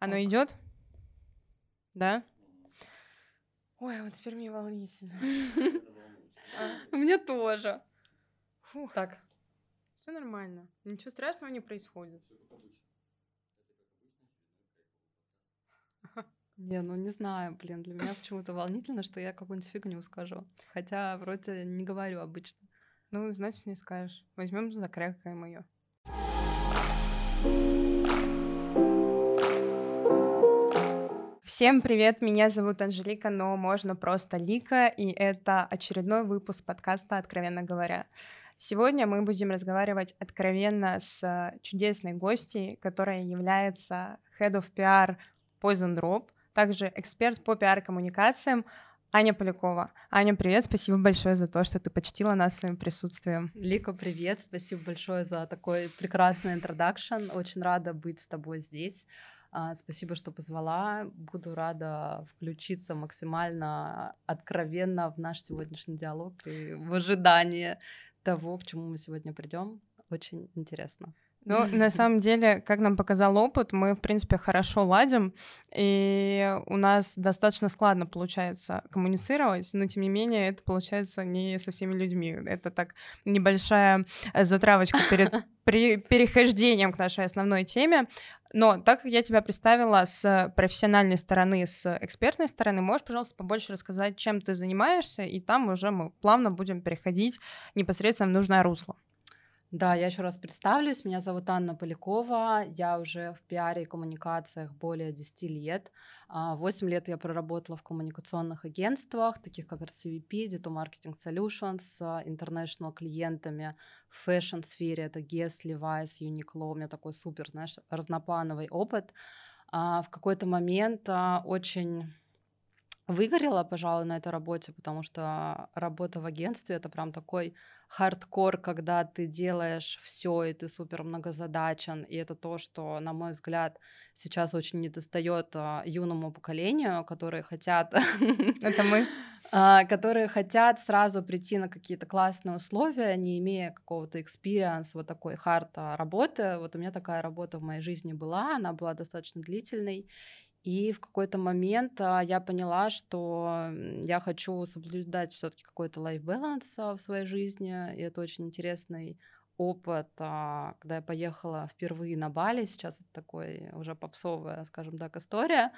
Оно Ок. идет? Да? Ой, вот теперь мне волнительно. У меня тоже. Так, все нормально. Ничего страшного не происходит. не, ну не знаю, блин, для меня почему-то волнительно, что я какую-нибудь фигню скажу. Хотя вроде не говорю обычно. Ну, значит, не скажешь. Возьмем закрякаем ее. Всем привет, меня зовут Анжелика, но можно просто Лика, и это очередной выпуск подкаста «Откровенно говоря». Сегодня мы будем разговаривать откровенно с чудесной гостьей, которая является Head of PR Poison Drop, также эксперт по пиар-коммуникациям Аня Полякова. Аня, привет, спасибо большое за то, что ты почтила нас своим присутствием. Лика, привет, спасибо большое за такой прекрасный интродакшн. Очень рада быть с тобой здесь. А, Спасибо, что позвала. Буду рада включиться максимально откровенно в наш сегодняшний диалог и в ожидании того, к чему мы сегодня придем. Очень интересно. Ну, на самом деле, как нам показал опыт, мы, в принципе, хорошо ладим, и у нас достаточно складно получается коммуницировать, но, тем не менее, это получается не со всеми людьми. Это так небольшая э, затравочка перед при перехождением к нашей основной теме. Но так как я тебя представила с профессиональной стороны, с экспертной стороны, можешь, пожалуйста, побольше рассказать, чем ты занимаешься, и там уже мы плавно будем переходить непосредственно в нужное русло. Да, я еще раз представлюсь. Меня зовут Анна Полякова. Я уже в пиаре и коммуникациях более 10 лет. 8 лет я проработала в коммуникационных агентствах, таких как RCVP, Dito Marketing Solutions, с international клиентами в фэшн-сфере. Это Guess, Levi's, Uniqlo. У меня такой супер, знаешь, разноплановый опыт. А, В какой-то момент а, очень выгорела, пожалуй, на этой работе, потому что работа в агентстве это прям такой хардкор, когда ты делаешь все, и ты супер многозадачен, и это то, что, на мой взгляд, сейчас очень недостает а, юному поколению, которые хотят... Это мы. а, которые хотят сразу прийти на какие-то классные условия, не имея какого-то experience вот такой хард а, работы. Вот у меня такая работа в моей жизни была, она была достаточно длительной, и в какой-то момент а, я поняла, что я хочу соблюдать все-таки какой-то а, в своей жизни. И это очень интересный опыт, а, когда я поехала впервые на Бали. Сейчас это такой уже попсовая, скажем так, история.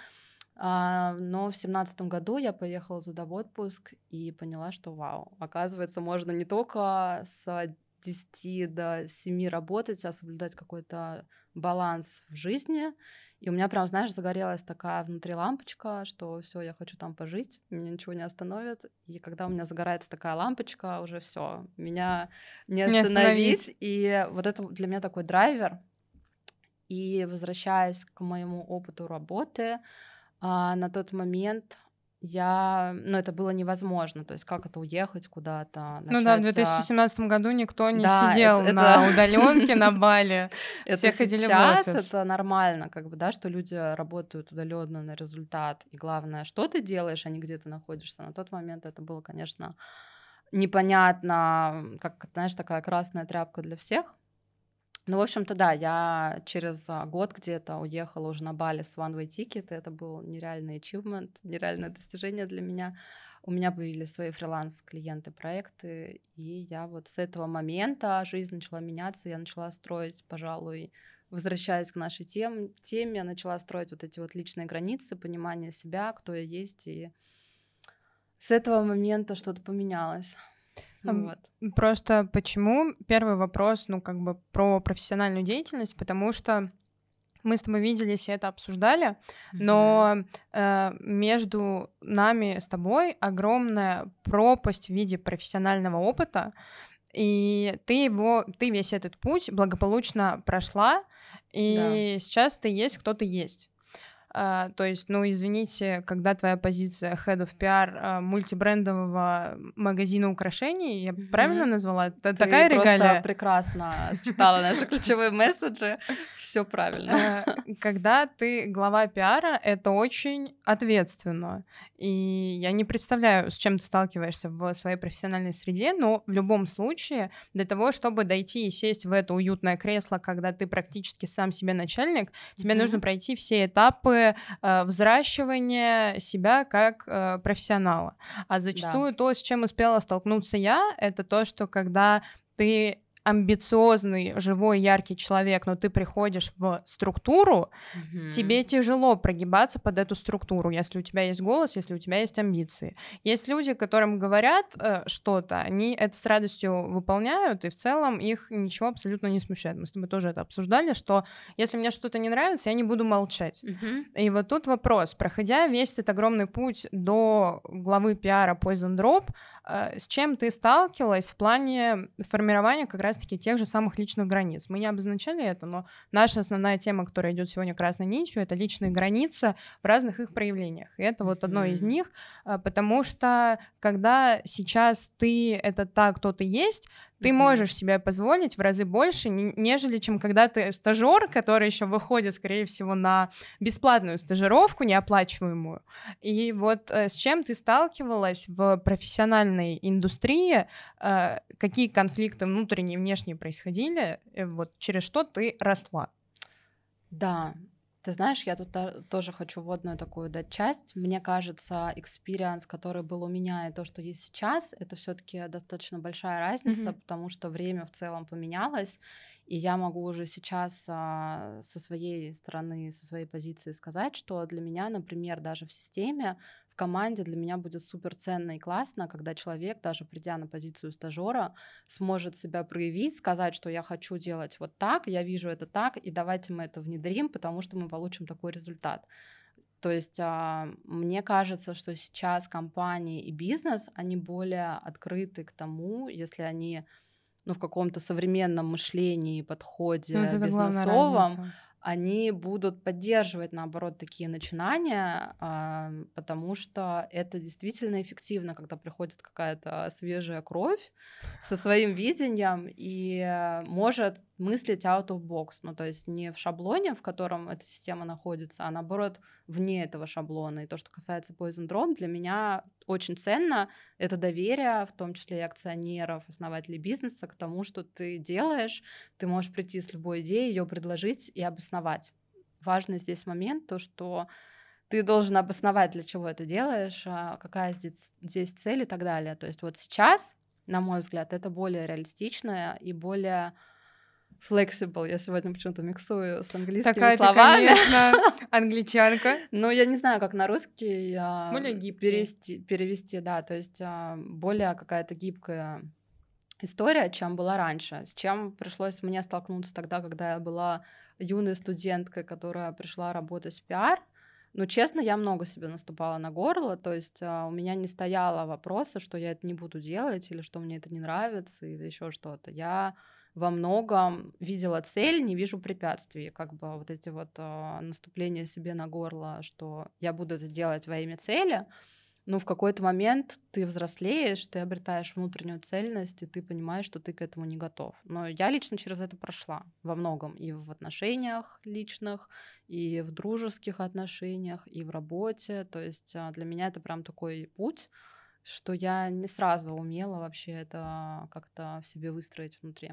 А, Но в семнадцатом году я поехала туда в отпуск и поняла, что вау, оказывается, можно не только с 10 до 7 работать, а соблюдать какой-то баланс в жизни. И у меня прям, знаешь, загорелась такая внутри лампочка, что все, я хочу там пожить, меня ничего не остановит. И когда у меня загорается такая лампочка, уже все, меня не Не остановить. остановить. И вот это для меня такой драйвер. И возвращаясь к моему опыту работы, а, на тот момент я, ну, это было невозможно, то есть как это уехать куда-то, Ну да, в начать, а, 2017 году никто не Да, сидел это- на это- удаленке на Бали. Все ходили в сейчас офис. это нормально, как бы, да, что люди работают удаленно на результат. И главное, что ты делаешь, а не где ты находишься. На тот момент это было, конечно, непонятно, как, знаешь, такая красная тряпка для всех. Ну, в общем-то, да, я через а, год где-то уехала уже на Бали с One Way Ticket. Это был нереальный achievement, нереальное достижение для меня. У меня появились свои фриланс-клиенты, проекты, и я вот с этого момента жизнь начала меняться, я начала строить, пожалуй, возвращаясь к нашей тем, теме, я начала строить вот эти вот личные границы, понимание себя, кто я есть, и с этого момента что-то поменялось. Вот. Просто почему? Первый вопрос, ну, как бы про профессиональную деятельность, потому что мы с тобой виделись и это обсуждали, но э, между нами с тобой огромная пропасть в виде профессионального опыта, и ты его, ты весь этот путь благополучно прошла, и сейчас ты есть, кто ты есть. А, то есть, ну, извините, когда твоя позиция head of PR а, мультибрендового магазина украшений, я mm-hmm. правильно назвала? Это Ты такая просто регалия? прекрасно считала наши ключевые месседжи. Все правильно. Когда ты глава пиара, это очень ответственно. И я не представляю, с чем ты сталкиваешься в своей профессиональной среде, но в любом случае, для того, чтобы дойти и сесть в это уютное кресло, когда ты практически сам себе начальник, тебе нужно пройти все этапы э, взращивания себя как э, профессионала. А зачастую да. то, с чем успела столкнуться я, это то, что когда ты амбициозный, живой, яркий человек, но ты приходишь в структуру, mm-hmm. тебе тяжело прогибаться под эту структуру, если у тебя есть голос, если у тебя есть амбиции. Есть люди, которым говорят э, что-то, они это с радостью выполняют, и в целом их ничего абсолютно не смущает. Мы с тобой тоже это обсуждали, что если мне что-то не нравится, я не буду молчать. Mm-hmm. И вот тут вопрос, проходя весь этот огромный путь до главы пиара Poison Drop, с чем ты сталкивалась в плане формирования как раз раз-таки тех же самых личных границ. Мы не обозначали это, но наша основная тема, которая идет сегодня красной нитью, это личные границы в разных их проявлениях. И это вот одно mm-hmm. из них, а, потому что когда сейчас ты это так, кто ты есть, ты можешь себе позволить в разы больше, нежели чем когда ты стажер, который еще выходит, скорее всего, на бесплатную стажировку, неоплачиваемую. И вот э, с чем ты сталкивалась в профессиональной индустрии, э, какие конфликты внутренние и внешние происходили, э, вот через что ты росла? Да, ты знаешь, я тут тоже хочу вводную такую дать часть. Мне кажется, experience, который был у меня, и то, что есть сейчас, это все-таки достаточно большая разница, mm-hmm. потому что время в целом поменялось, и я могу уже сейчас а, со своей стороны, со своей позиции сказать, что для меня, например, даже в системе команде для меня будет супер ценно и классно, когда человек, даже придя на позицию стажера, сможет себя проявить, сказать, что я хочу делать вот так, я вижу это так, и давайте мы это внедрим, потому что мы получим такой результат. То есть а, мне кажется, что сейчас компании и бизнес, они более открыты к тому, если они ну, в каком-то современном мышлении, подходе ну, бизнесовом, они будут поддерживать, наоборот, такие начинания, потому что это действительно эффективно, когда приходит какая-то свежая кровь со своим видением и может мыслить out of box, ну то есть не в шаблоне, в котором эта система находится, а наоборот вне этого шаблона. И то, что касается Poison Drum, для меня очень ценно это доверие, в том числе и акционеров, основателей бизнеса, к тому, что ты делаешь, ты можешь прийти с любой идеей, ее предложить и обосновать. Важный здесь момент, то, что ты должен обосновать, для чего это делаешь, а какая здесь, здесь цель и так далее. То есть вот сейчас, на мой взгляд, это более реалистично и более flexible. Я сегодня почему-то миксую с английскими Такая словами. Ты, конечно, англичанка. Ну, я не знаю, как на русский более гибкий. перевести, перевести, да, то есть а, более какая-то гибкая история, чем была раньше, с чем пришлось мне столкнуться тогда, когда я была юной студенткой, которая пришла работать в пиар. Ну, честно, я много себе наступала на горло, то есть а, у меня не стояло вопроса, что я это не буду делать, или что мне это не нравится, или еще что-то. Я во многом видела цель, не вижу препятствий, как бы вот эти вот э, наступления себе на горло, что я буду это делать во имя цели, но в какой-то момент ты взрослеешь, ты обретаешь внутреннюю цельность, и ты понимаешь, что ты к этому не готов. Но я лично через это прошла во многом, и в отношениях личных, и в дружеских отношениях, и в работе. То есть для меня это прям такой путь, что я не сразу умела вообще это как-то в себе выстроить внутри.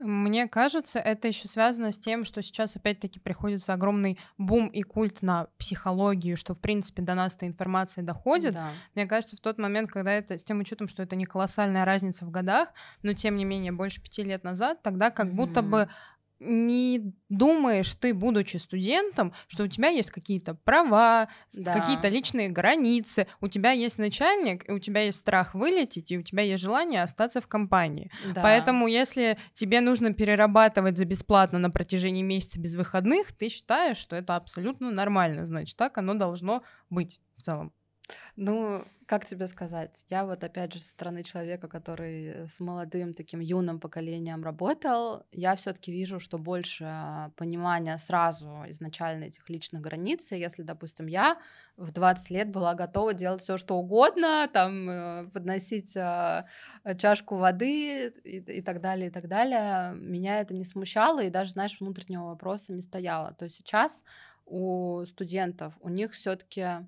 Мне кажется, это еще связано с тем, что сейчас опять-таки приходится огромный бум и культ на психологию, что в принципе до нас эта информация доходит. Да. Мне кажется, в тот момент, когда это, с тем учетом, что это не колоссальная разница в годах, но тем не менее больше пяти лет назад, тогда как mm-hmm. будто бы не думаешь ты, будучи студентом, что у тебя есть какие-то права, да. какие-то личные границы, у тебя есть начальник, и у тебя есть страх вылететь, и у тебя есть желание остаться в компании. Да. Поэтому, если тебе нужно перерабатывать за бесплатно на протяжении месяца без выходных, ты считаешь, что это абсолютно нормально, значит, так оно должно быть в целом. Ну, как тебе сказать? Я вот опять же со стороны человека, который с молодым таким юным поколением работал, я все-таки вижу, что больше а, понимания сразу изначально этих личных границ. И если, допустим, я в 20 лет была готова делать все, что угодно, там э, подносить а, чашку воды и, и так далее, и так далее, меня это не смущало и даже, знаешь, внутреннего вопроса не стояло. То есть сейчас у студентов, у них все-таки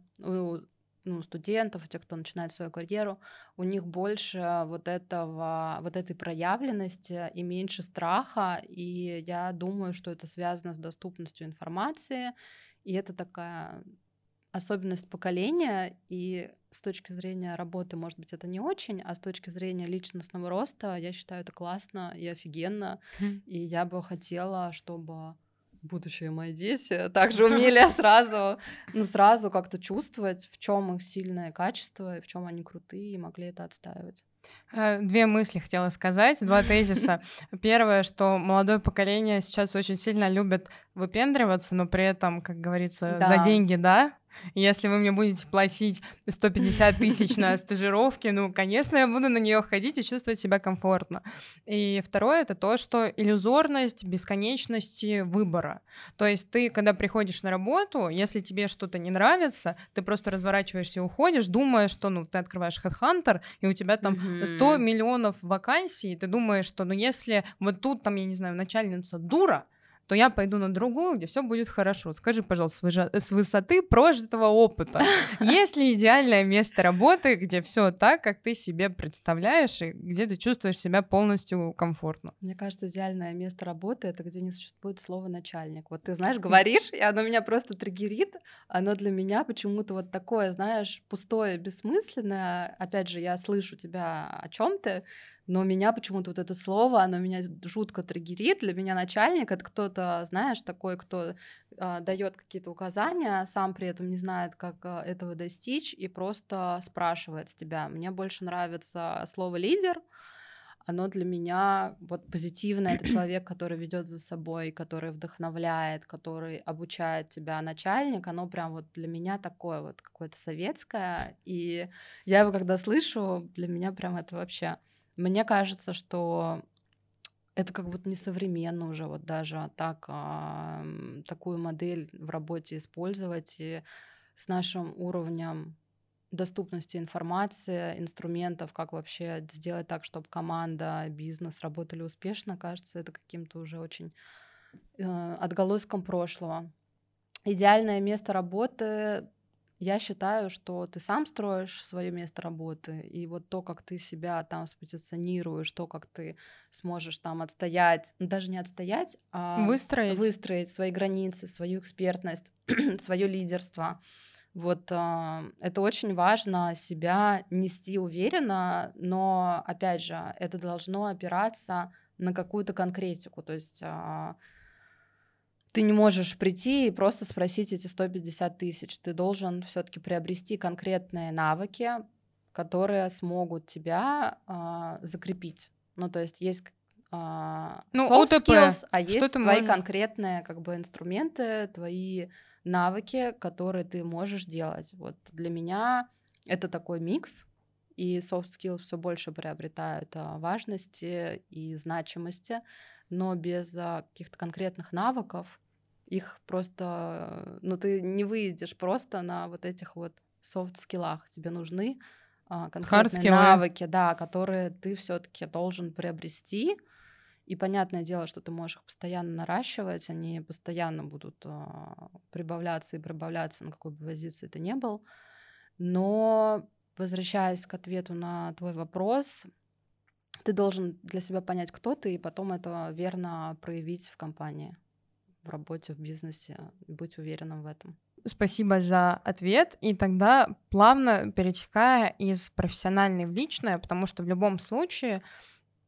ну, студентов, тех, кто начинает свою карьеру, у них больше вот этого, вот этой проявленности и меньше страха, и я думаю, что это связано с доступностью информации, и это такая особенность поколения, и с точки зрения работы, может быть, это не очень, а с точки зрения личностного роста, я считаю это классно и офигенно, и я бы хотела, чтобы будущие мои дети также умели сразу, ну, сразу как-то чувствовать, в чем их сильное качество, в чем они крутые, и могли это отстаивать. Э, две мысли хотела сказать, два тезиса. Первое, что молодое поколение сейчас очень сильно любит выпендриваться, но при этом, как говорится, да. за деньги, да, если вы мне будете платить 150 тысяч на стажировке, ну, конечно, я буду на нее ходить и чувствовать себя комфортно. И второе — это то, что иллюзорность бесконечности выбора. То есть ты, когда приходишь на работу, если тебе что-то не нравится, ты просто разворачиваешься и уходишь, думая, что, ну, ты открываешь HeadHunter, и у тебя там mm-hmm. 100 миллионов вакансий, и ты думаешь, что, ну, если вот тут, там, я не знаю, начальница дура, то я пойду на другую, где все будет хорошо. Скажи, пожалуйста, с высоты прожитого опыта, есть ли идеальное место работы, где все так, как ты себе представляешь, и где ты чувствуешь себя полностью комфортно? Мне кажется, идеальное место работы это где не существует слова начальник. Вот ты знаешь, говоришь, и оно меня просто триггерит, оно для меня почему-то вот такое, знаешь, пустое, бессмысленное. Опять же, я слышу тебя о чем ты, но меня почему-то вот это слово, оно меня жутко триггерит. Для меня начальник — это кто-то, знаешь, такой, кто э, дает какие-то указания, сам при этом не знает, как э, этого достичь, и просто спрашивает с тебя. Мне больше нравится слово «лидер», оно для меня вот позитивное. Это человек, который ведет за собой, который вдохновляет, который обучает тебя начальник. Оно прям вот для меня такое вот какое-то советское. И я его когда слышу, для меня прям это вообще мне кажется, что это как будто несовременно уже вот даже так а, такую модель в работе использовать и с нашим уровнем доступности информации, инструментов, как вообще сделать так, чтобы команда, бизнес работали успешно, кажется, это каким-то уже очень э, отголоском прошлого. Идеальное место работы я считаю, что ты сам строишь свое место работы, и вот то, как ты себя там спозиционируешь, то, как ты сможешь там отстоять, даже не отстоять, а выстроить, выстроить свои границы, свою экспертность, свое лидерство. Вот э, это очень важно себя нести уверенно, но опять же, это должно опираться на какую-то конкретику. То есть э, ты не можешь прийти и просто спросить эти 150 тысяч. Ты должен все-таки приобрести конкретные навыки, которые смогут тебя а, закрепить. Ну, то есть есть а, ну, soft ОТП. skills, а есть твои можешь? конкретные как бы инструменты, твои навыки, которые ты можешь делать. Вот для меня это такой микс, и soft skills все больше приобретают а, важности и значимости, но без каких-то конкретных навыков их просто, ну ты не выйдешь просто на вот этих вот софт-скиллах. Тебе нужны а, конкретные навыки, да, которые ты все-таки должен приобрести. И понятное дело, что ты можешь их постоянно наращивать, они постоянно будут а, прибавляться и прибавляться, на какой бы позиции ты не был. Но возвращаясь к ответу на твой вопрос, ты должен для себя понять, кто ты, и потом это верно проявить в компании в работе, в бизнесе, быть уверенным в этом. Спасибо за ответ. И тогда плавно перетекая из профессиональной в личное, потому что в любом случае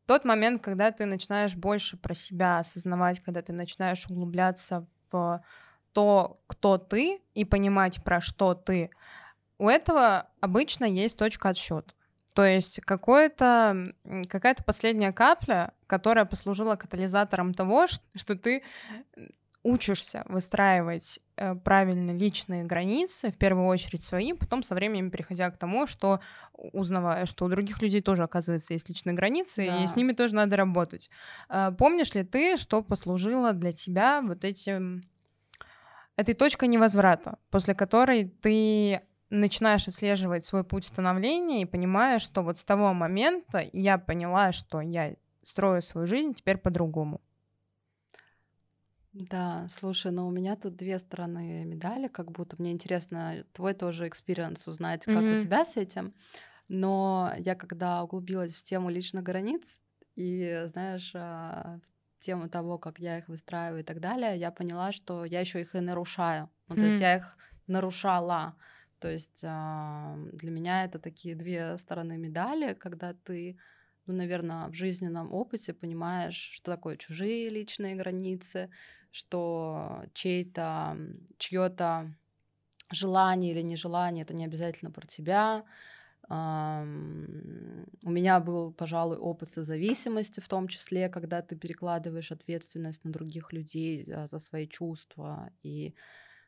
тот момент, когда ты начинаешь больше про себя осознавать, когда ты начинаешь углубляться в то, кто ты, и понимать, про что ты, у этого обычно есть точка отсчета. То есть какое-то, какая-то последняя капля, которая послужила катализатором того, что ты учишься выстраивать э, правильно личные границы, в первую очередь свои, потом со временем переходя к тому, что узнавая, что у других людей тоже, оказывается, есть личные границы, да. и с ними тоже надо работать. Э, помнишь ли ты, что послужило для тебя вот этим этой точкой невозврата, после которой ты начинаешь отслеживать свой путь становления и понимаешь, что вот с того момента я поняла, что я строю свою жизнь теперь по-другому. Да, слушай, но у меня тут две стороны медали, как будто мне интересно твой тоже experience узнать, как mm-hmm. у тебя с этим. Но я когда углубилась в тему личных границ и, знаешь, а, в тему того, как я их выстраиваю и так далее, я поняла, что я еще их и нарушаю. Ну, mm-hmm. то есть я их нарушала. То есть а, для меня это такие две стороны медали, когда ты ну, наверное, в жизненном опыте понимаешь, что такое чужие личные границы, что чей-то, чье-то желание или нежелание это не обязательно про тебя. У меня был, пожалуй, опыт созависимости, в том числе, когда ты перекладываешь ответственность на других людей за, свои чувства. И,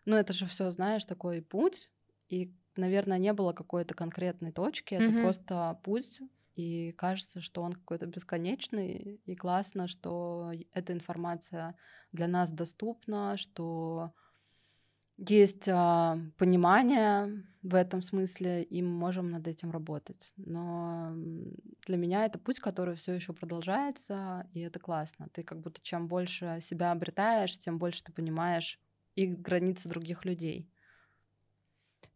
ну, это же все, знаешь, такой путь. И, наверное, не было какой-то конкретной точки. Это mm-hmm. просто путь и кажется, что он какой-то бесконечный, и классно, что эта информация для нас доступна, что есть а, понимание в этом смысле, и мы можем над этим работать. Но для меня это путь, который все еще продолжается, и это классно. Ты как будто чем больше себя обретаешь, тем больше ты понимаешь и границы других людей.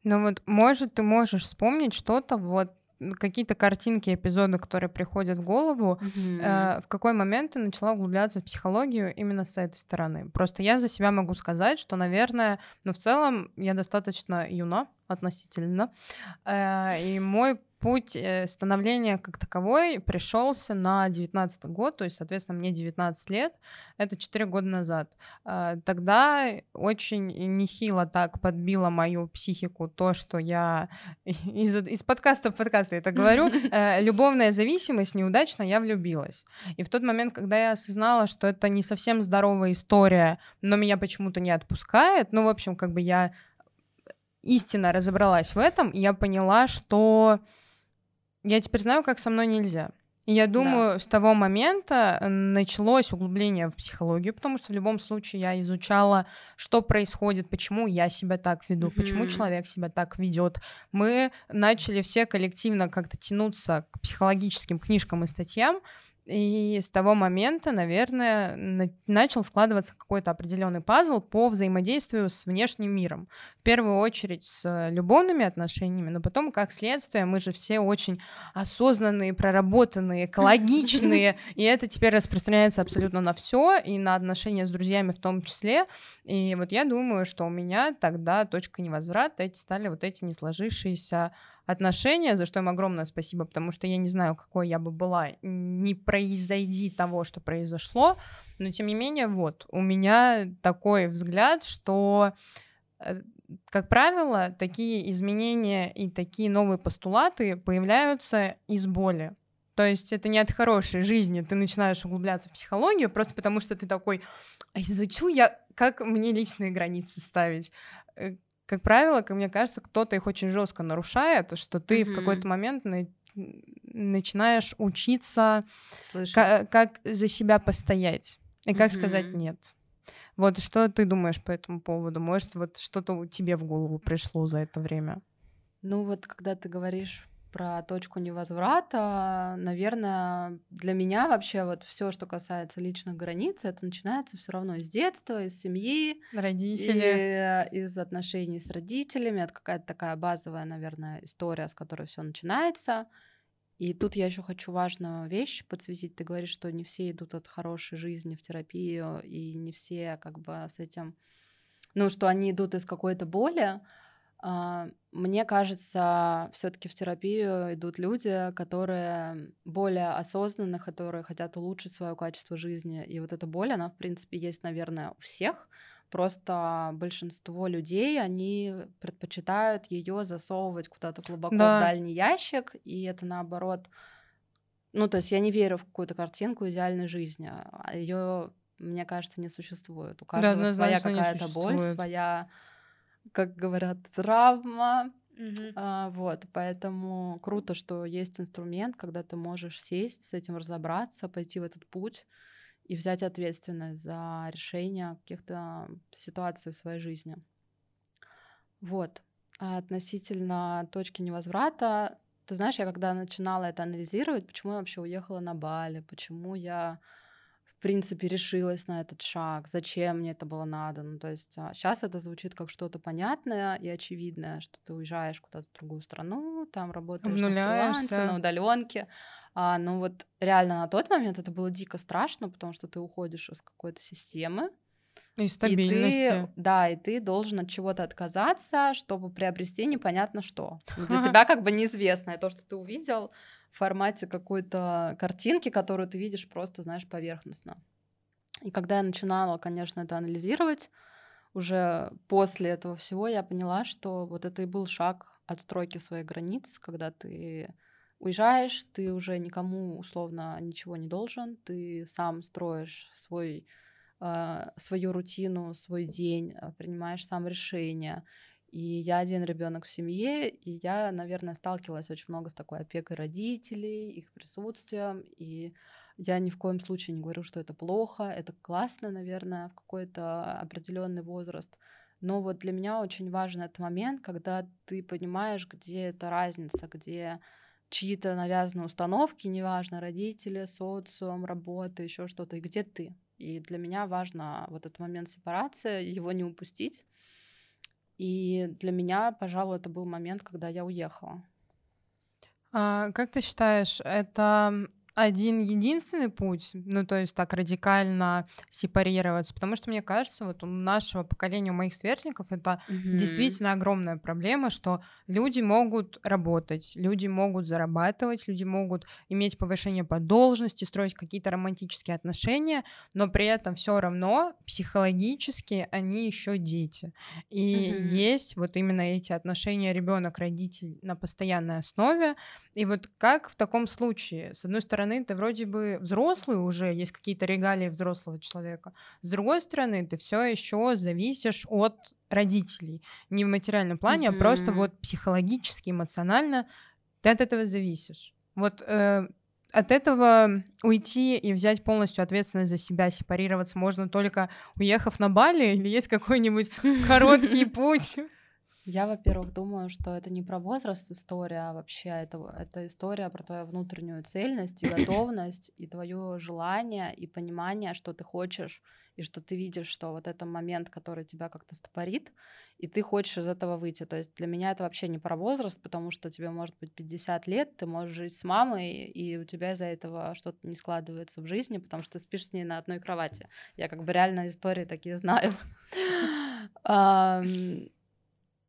Ну вот, может, ты можешь вспомнить что-то вот какие-то картинки, эпизоды, которые приходят в голову, mm-hmm. э, в какой момент ты начала углубляться в психологию именно с этой стороны. Просто я за себя могу сказать, что, наверное, ну, в целом я достаточно юна относительно, э, и мой путь э, становления как таковой пришелся на 19 год, то есть, соответственно, мне 19 лет, это 4 года назад. А, тогда очень нехило так подбило мою психику то, что я из, из подкаста в подкаст я это говорю, э, любовная зависимость, неудачно я влюбилась. И в тот момент, когда я осознала, что это не совсем здоровая история, но меня почему-то не отпускает, ну, в общем, как бы я истинно разобралась в этом, и я поняла, что я теперь знаю, как со мной нельзя. И я думаю, да. с того момента э, началось углубление в психологию, потому что в любом случае я изучала, что происходит, почему я себя так веду, mm-hmm. почему человек себя так ведет. Мы начали все коллективно как-то тянуться к психологическим книжкам и статьям, и с того момента, наверное, на- начал складываться какой-то определенный пазл по взаимодействию с внешним миром. В первую очередь с любовными отношениями, но потом, как следствие, мы же все очень осознанные, проработанные, экологичные, и это теперь распространяется абсолютно на все, и на отношения с друзьями в том числе. И вот я думаю, что у меня тогда точка невозврата, эти стали вот эти не сложившиеся отношения, за что им огромное спасибо, потому что я не знаю, какой я бы была, не произойди того, что произошло, но тем не менее, вот, у меня такой взгляд, что э, как правило, такие изменения и такие новые постулаты появляются из боли. То есть это не от хорошей жизни, ты начинаешь углубляться в психологию, просто потому что ты такой, а изучу я, как мне личные границы ставить, э, как правило, как мне кажется, кто-то их очень жестко нарушает, что ты mm-hmm. в какой-то момент на начинаешь учиться, как, как за себя постоять и как mm-hmm. сказать нет. Вот что ты думаешь по этому поводу? Может, вот что-то тебе в голову пришло за это время? Ну вот, когда ты говоришь про точку невозврата, наверное, для меня вообще вот все, что касается личных границ, это начинается все равно из детства, из семьи, родители, и из отношений с родителями. Это какая-то такая базовая, наверное, история, с которой все начинается. И тут я еще хочу важную вещь подсветить. Ты говоришь, что не все идут от хорошей жизни в терапию, и не все как бы с этим, ну, что они идут из какой-то боли. А, мне кажется, все-таки в терапию идут люди, которые более осознанны, которые хотят улучшить свое качество жизни. И вот эта боль, она, в принципе, есть, наверное, у всех. Просто большинство людей, они предпочитают ее засовывать куда-то глубоко да. в дальний ящик, и это наоборот. Ну, то есть я не верю в какую-то картинку идеальной жизни. А Ее мне кажется, не существует. У каждого да, своя какая-то боль, своя, как говорят, травма. Угу. А, вот, поэтому круто, что есть инструмент, когда ты можешь сесть, с этим разобраться, пойти в этот путь и взять ответственность за решение каких-то ситуаций в своей жизни. Вот. А относительно точки невозврата, ты знаешь, я когда начинала это анализировать, почему я вообще уехала на Бали, почему я в принципе решилась на этот шаг, зачем мне это было надо. Ну, то есть а, сейчас это звучит как что-то понятное и очевидное, что ты уезжаешь куда-то в другую страну, там работаешь на фрилансе, на удаленке. А, ну вот реально на тот момент это было дико страшно, потому что ты уходишь из какой-то системы, и стабильности. И ты, да, и ты должен от чего-то отказаться, чтобы приобрести непонятно что. Для тебя как бы неизвестное то, что ты увидел в формате какой-то картинки, которую ты видишь просто, знаешь, поверхностно. И когда я начинала, конечно, это анализировать, уже после этого всего я поняла, что вот это и был шаг отстройки своих границ, когда ты уезжаешь, ты уже никому условно ничего не должен, ты сам строишь свой свою рутину, свой день, а, принимаешь сам решения. И я один ребенок в семье, и я, наверное, сталкивалась очень много с такой опекой родителей, их присутствием. И я ни в коем случае не говорю, что это плохо, это классно, наверное, в какой-то определенный возраст. Но вот для меня очень важен этот момент, когда ты понимаешь, где эта разница, где чьи-то навязанные установки, неважно, родители, социум, работа, еще что-то, и где ты. И для меня важно вот этот момент сепарации, его не упустить. И для меня, пожалуй, это был момент, когда я уехала. А, как ты считаешь, это один единственный путь, ну, то есть так радикально сепарироваться, потому что, мне кажется, вот у нашего поколения, у моих сверстников, это mm-hmm. действительно огромная проблема, что люди могут работать, люди могут зарабатывать, люди могут иметь повышение по должности, строить какие-то романтические отношения, но при этом все равно психологически они еще дети. И mm-hmm. есть вот именно эти отношения ребенок-родитель на постоянной основе. И вот как в таком случае, с одной стороны, стороны, ты вроде бы взрослый уже, есть какие-то регалии взрослого человека. С другой стороны, ты все еще зависишь от родителей. Не в материальном плане, mm-hmm. а просто вот психологически, эмоционально ты от этого зависишь. Вот э, от этого уйти и взять полностью ответственность за себя, сепарироваться можно только уехав на Бали или есть какой-нибудь короткий путь? Я, во-первых, думаю, что это не про возраст история, а вообще это, это история про твою внутреннюю цельность и готовность, и твое желание, и понимание, что ты хочешь, и что ты видишь, что вот это момент, который тебя как-то стопорит, и ты хочешь из этого выйти. То есть для меня это вообще не про возраст, потому что тебе может быть 50 лет, ты можешь жить с мамой, и у тебя из-за этого что-то не складывается в жизни, потому что ты спишь с ней на одной кровати. Я как бы реально истории такие знаю.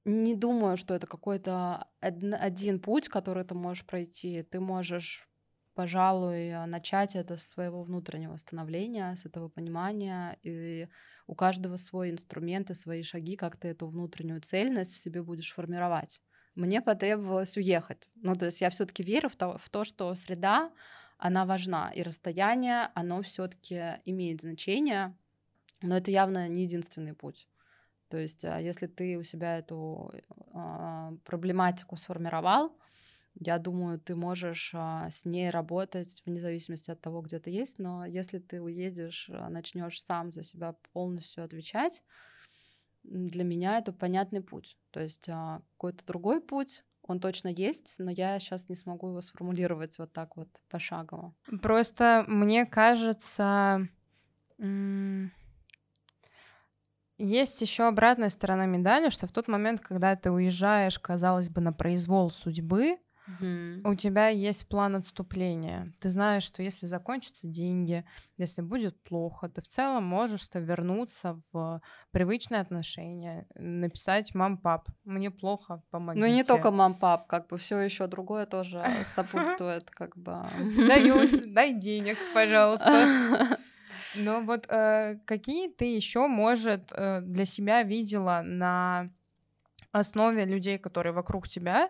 Не думаю, что это какой-то один путь, который ты можешь пройти. Ты можешь, пожалуй, начать это с своего внутреннего становления, с этого понимания. И у каждого свой инструмент и свои шаги, как ты эту внутреннюю цельность в себе будешь формировать. Мне потребовалось уехать. Ну, то есть я все-таки верю в то, в то, что среда, она важна, и расстояние, оно все-таки имеет значение, но это явно не единственный путь. То есть, а, если ты у себя эту а, проблематику сформировал, я думаю, ты можешь а, с ней работать вне зависимости от того, где ты есть, но если ты уедешь, начнешь сам за себя полностью отвечать, для меня это понятный путь. То есть какой-то другой путь, он точно есть, но я сейчас не смогу его сформулировать вот так вот пошагово. Просто мне кажется, есть еще обратная сторона медали, что в тот момент, когда ты уезжаешь, казалось бы, на произвол судьбы, Mm-hmm. У тебя есть план отступления. Ты знаешь, что если закончатся деньги, если будет плохо, ты в целом можешь -то вернуться в привычные отношения, написать мам-пап, мне плохо, помогите. Ну не только мам-пап, как бы все еще другое тоже сопутствует, как бы. Даюсь, дай денег, пожалуйста. Но вот э, какие ты еще, может, э, для себя видела на основе людей, которые вокруг тебя,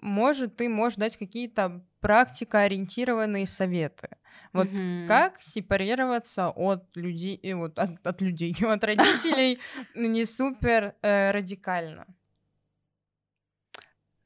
может, ты можешь дать какие-то практикоориентированные советы. Вот Мгм. как сепарироваться от людей, и вот от, от людей, от родителей не супер э, радикально.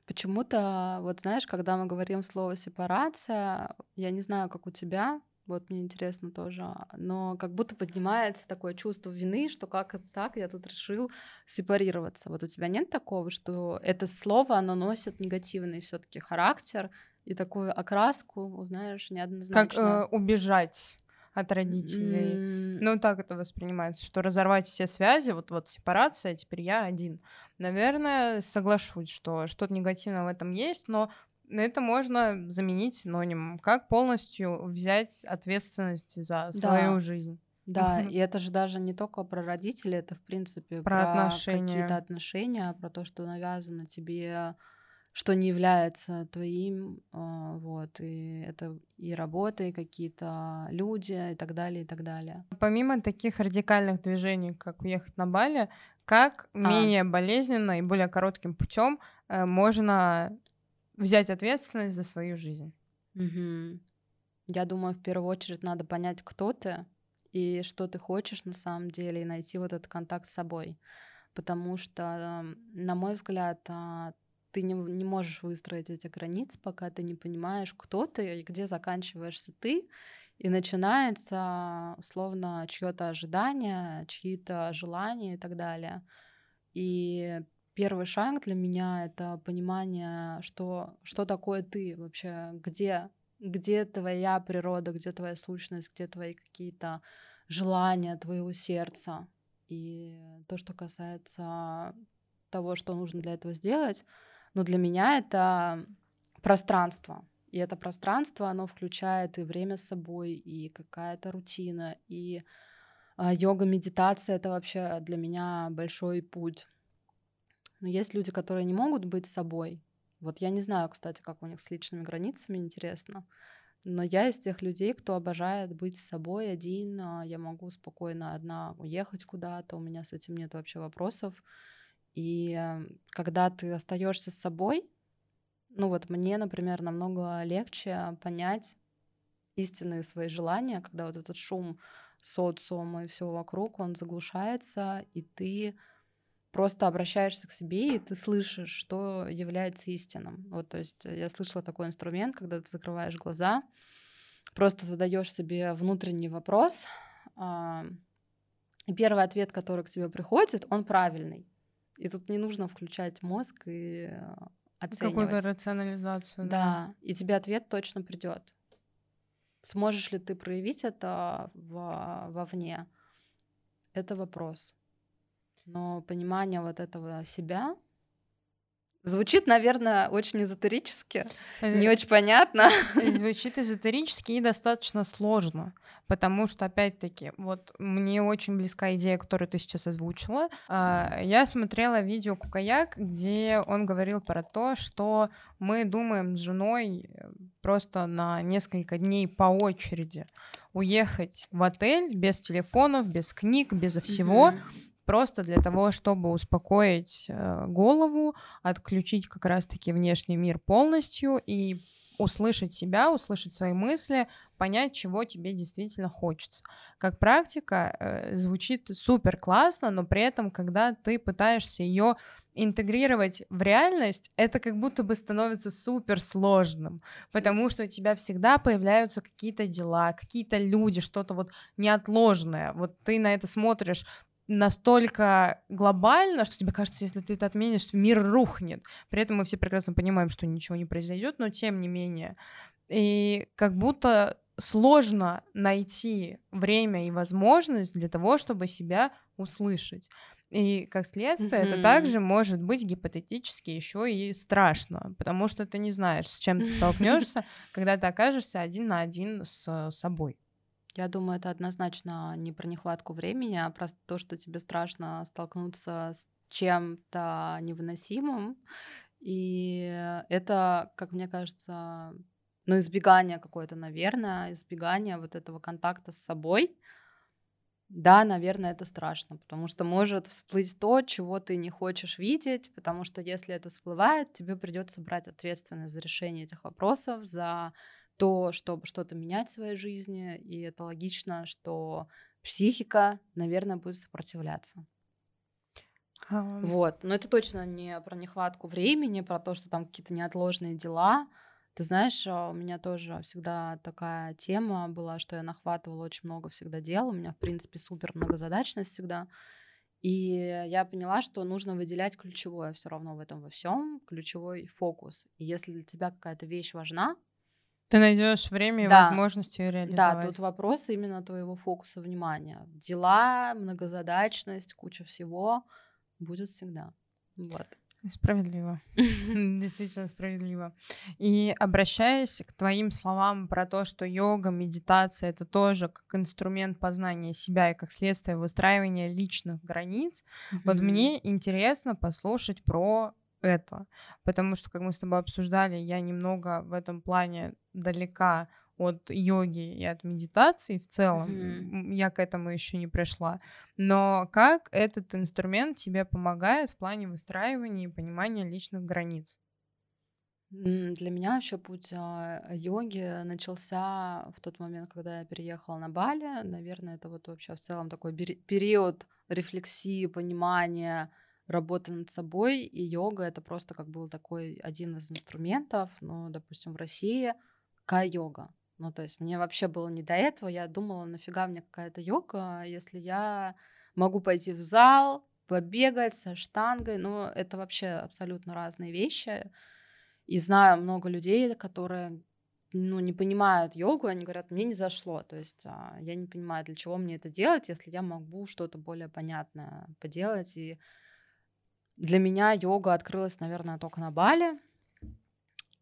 Почему-то, вот знаешь, когда мы говорим слово сепарация, я не знаю, как у тебя, вот мне интересно тоже, но как будто поднимается такое чувство вины, что как это так, я тут решил сепарироваться. Вот у тебя нет такого, что это слово, оно носит негативный все таки характер и такую окраску, знаешь, Как неоднозначно. э, убежать от родителей. М, Ну, так это воспринимается, что разорвать все связи, вот вот сепарация, теперь я один. Наверное, соглашусь, что что-то негативное в этом есть, но это можно заменить синонимом. Как полностью взять ответственность за свою Да, жизнь? да, и это же даже не только про родителей, это в принципе Про про какие-то отношения. отношения, про то, что навязано тебе что не является твоим, а, вот, и это и работа, и какие-то люди, и так далее, и так далее. Помимо таких радикальных движений, как уехать на Бали, как А, менее болезненно и более коротким путем можно взять ответственность за свою жизнь? мгм. Я думаю, в первую очередь надо понять, кто ты и что ты хочешь на самом деле, и найти вот этот контакт с собой. Потому что, на мой взгляд, а, ты не, не можешь выстроить эти границы, пока ты не понимаешь, кто ты и где заканчиваешься ты, и начинается условно чье-то ожидание, чьи-то желания и так далее. И первый шаг для меня это понимание, что, что такое ты вообще, где, где твоя природа, где твоя сущность, где твои какие-то желания твоего сердца. И то, что касается того, что нужно для этого сделать, ну, для меня это пространство. И это пространство, оно включает и время с собой, и какая-то рутина, и а, йога, медитация — это вообще для меня большой путь. Но есть люди, которые не могут быть собой. Вот я не знаю, кстати, как у них с личными границами, интересно. Но я из тех людей, кто обожает быть собой один. а, Я могу спокойно одна уехать куда-то, у меня с этим нет вообще вопросов. И э, когда ты остаешься с собой, ну вот мне, например, намного легче понять истинные свои желания, когда вот этот шум социума и всего вокруг, он заглушается, и ты просто обращаешься к себе, и ты слышишь, что является истинным. Вот, то есть я слышала такой инструмент, когда ты закрываешь глаза, просто задаешь себе внутренний вопрос, а, и первый ответ, который к тебе приходит, он правильный. И тут не нужно включать мозг и э, Какую-то оценивать. рационализацию, да. Да, и тебе ответ точно придет. Сможешь ли ты проявить это во- вовне? Это вопрос. Но понимание вот этого себя звучит, наверное, очень эзотерически, не Э, очень понятно. Звучит эзотерически и достаточно сложно, потому что, опять-таки, вот мне очень близка идея, которую ты сейчас озвучила. А, Я смотрела видео Кукаяк, где он говорил про то, что мы думаем с женой э, просто на несколько дней по очереди уехать в отель без телефонов, без книг, без всего, Мгм. Просто для того, чтобы успокоить э, голову, отключить как раз-таки внешний мир полностью и услышать себя, услышать свои мысли, понять, чего тебе действительно хочется. Как практика э, звучит супер классно, но при этом, когда ты пытаешься ее интегрировать в реальность, это как будто бы становится супер сложным, потому что у тебя всегда появляются какие-то дела, какие-то люди, что-то вот неотложное. Вот ты на это смотришь настолько глобально, что тебе кажется, если ты это отменишь, мир рухнет. При этом мы все прекрасно понимаем, что ничего не произойдет, но тем не менее. И как будто сложно найти время и возможность для того, чтобы себя услышать. И как следствие, это Мгм. также может быть гипотетически еще и страшно, потому что ты не знаешь, с чем ты столкнешься, когда ты окажешься один на один с собой. Я думаю, это однозначно не про нехватку времени, а просто то, что тебе страшно столкнуться с чем-то невыносимым. И это, как мне кажется, ну, избегание какое-то, наверное, избегание вот этого контакта с собой. Да, наверное, это страшно, потому что может всплыть то, чего ты не хочешь видеть, потому что если это всплывает, тебе придется брать ответственность за решение этих вопросов, за то, чтобы что-то менять в своей жизни, и это логично, что психика, наверное, будет сопротивляться. Um... Вот, но это точно не про нехватку времени, про то, что там какие-то неотложные дела, ты знаешь, а, у меня тоже всегда такая тема была, что я нахватывала очень много всегда дел. У меня, в принципе, супер многозадачность всегда. И я поняла, что нужно выделять ключевое все равно в этом во всем, ключевой фокус. И если для тебя какая-то вещь важна, ты найдешь время и да. возможность ее реализовать. Да, тут вопрос именно твоего фокуса внимания. Дела, многозадачность, куча всего будет всегда. Вот. Справедливо. Действительно справедливо. И обращаясь к твоим словам про то, что йога, медитация — это тоже как инструмент познания себя и как следствие выстраивания личных границ, mm-hmm. вот мне интересно послушать про это, потому что, как мы с тобой обсуждали, я немного в этом плане далека от йоги и от медитации в целом. Mm-hmm. Я к этому еще не пришла. Но как этот инструмент тебе помогает в плане выстраивания и понимания личных границ? Для меня вообще путь а, йоги начался в тот момент, когда я переехала на Бали. Наверное, это вот вообще в целом такой период рефлексии, понимания, работы над собой. И йога это просто как был такой один из инструментов. Ну, допустим, в России кай-йога. Ну, то есть мне вообще было не до этого. Я думала, нафига мне какая-то йога, если я могу пойти в зал, побегать со штангой. Ну, это вообще абсолютно разные вещи. И знаю много людей, которые ну, не понимают йогу, они говорят, мне не зашло. То есть а, я не понимаю, для чего мне это делать, если я могу что-то более понятное поделать. И для меня йога открылась, наверное, только на Бали.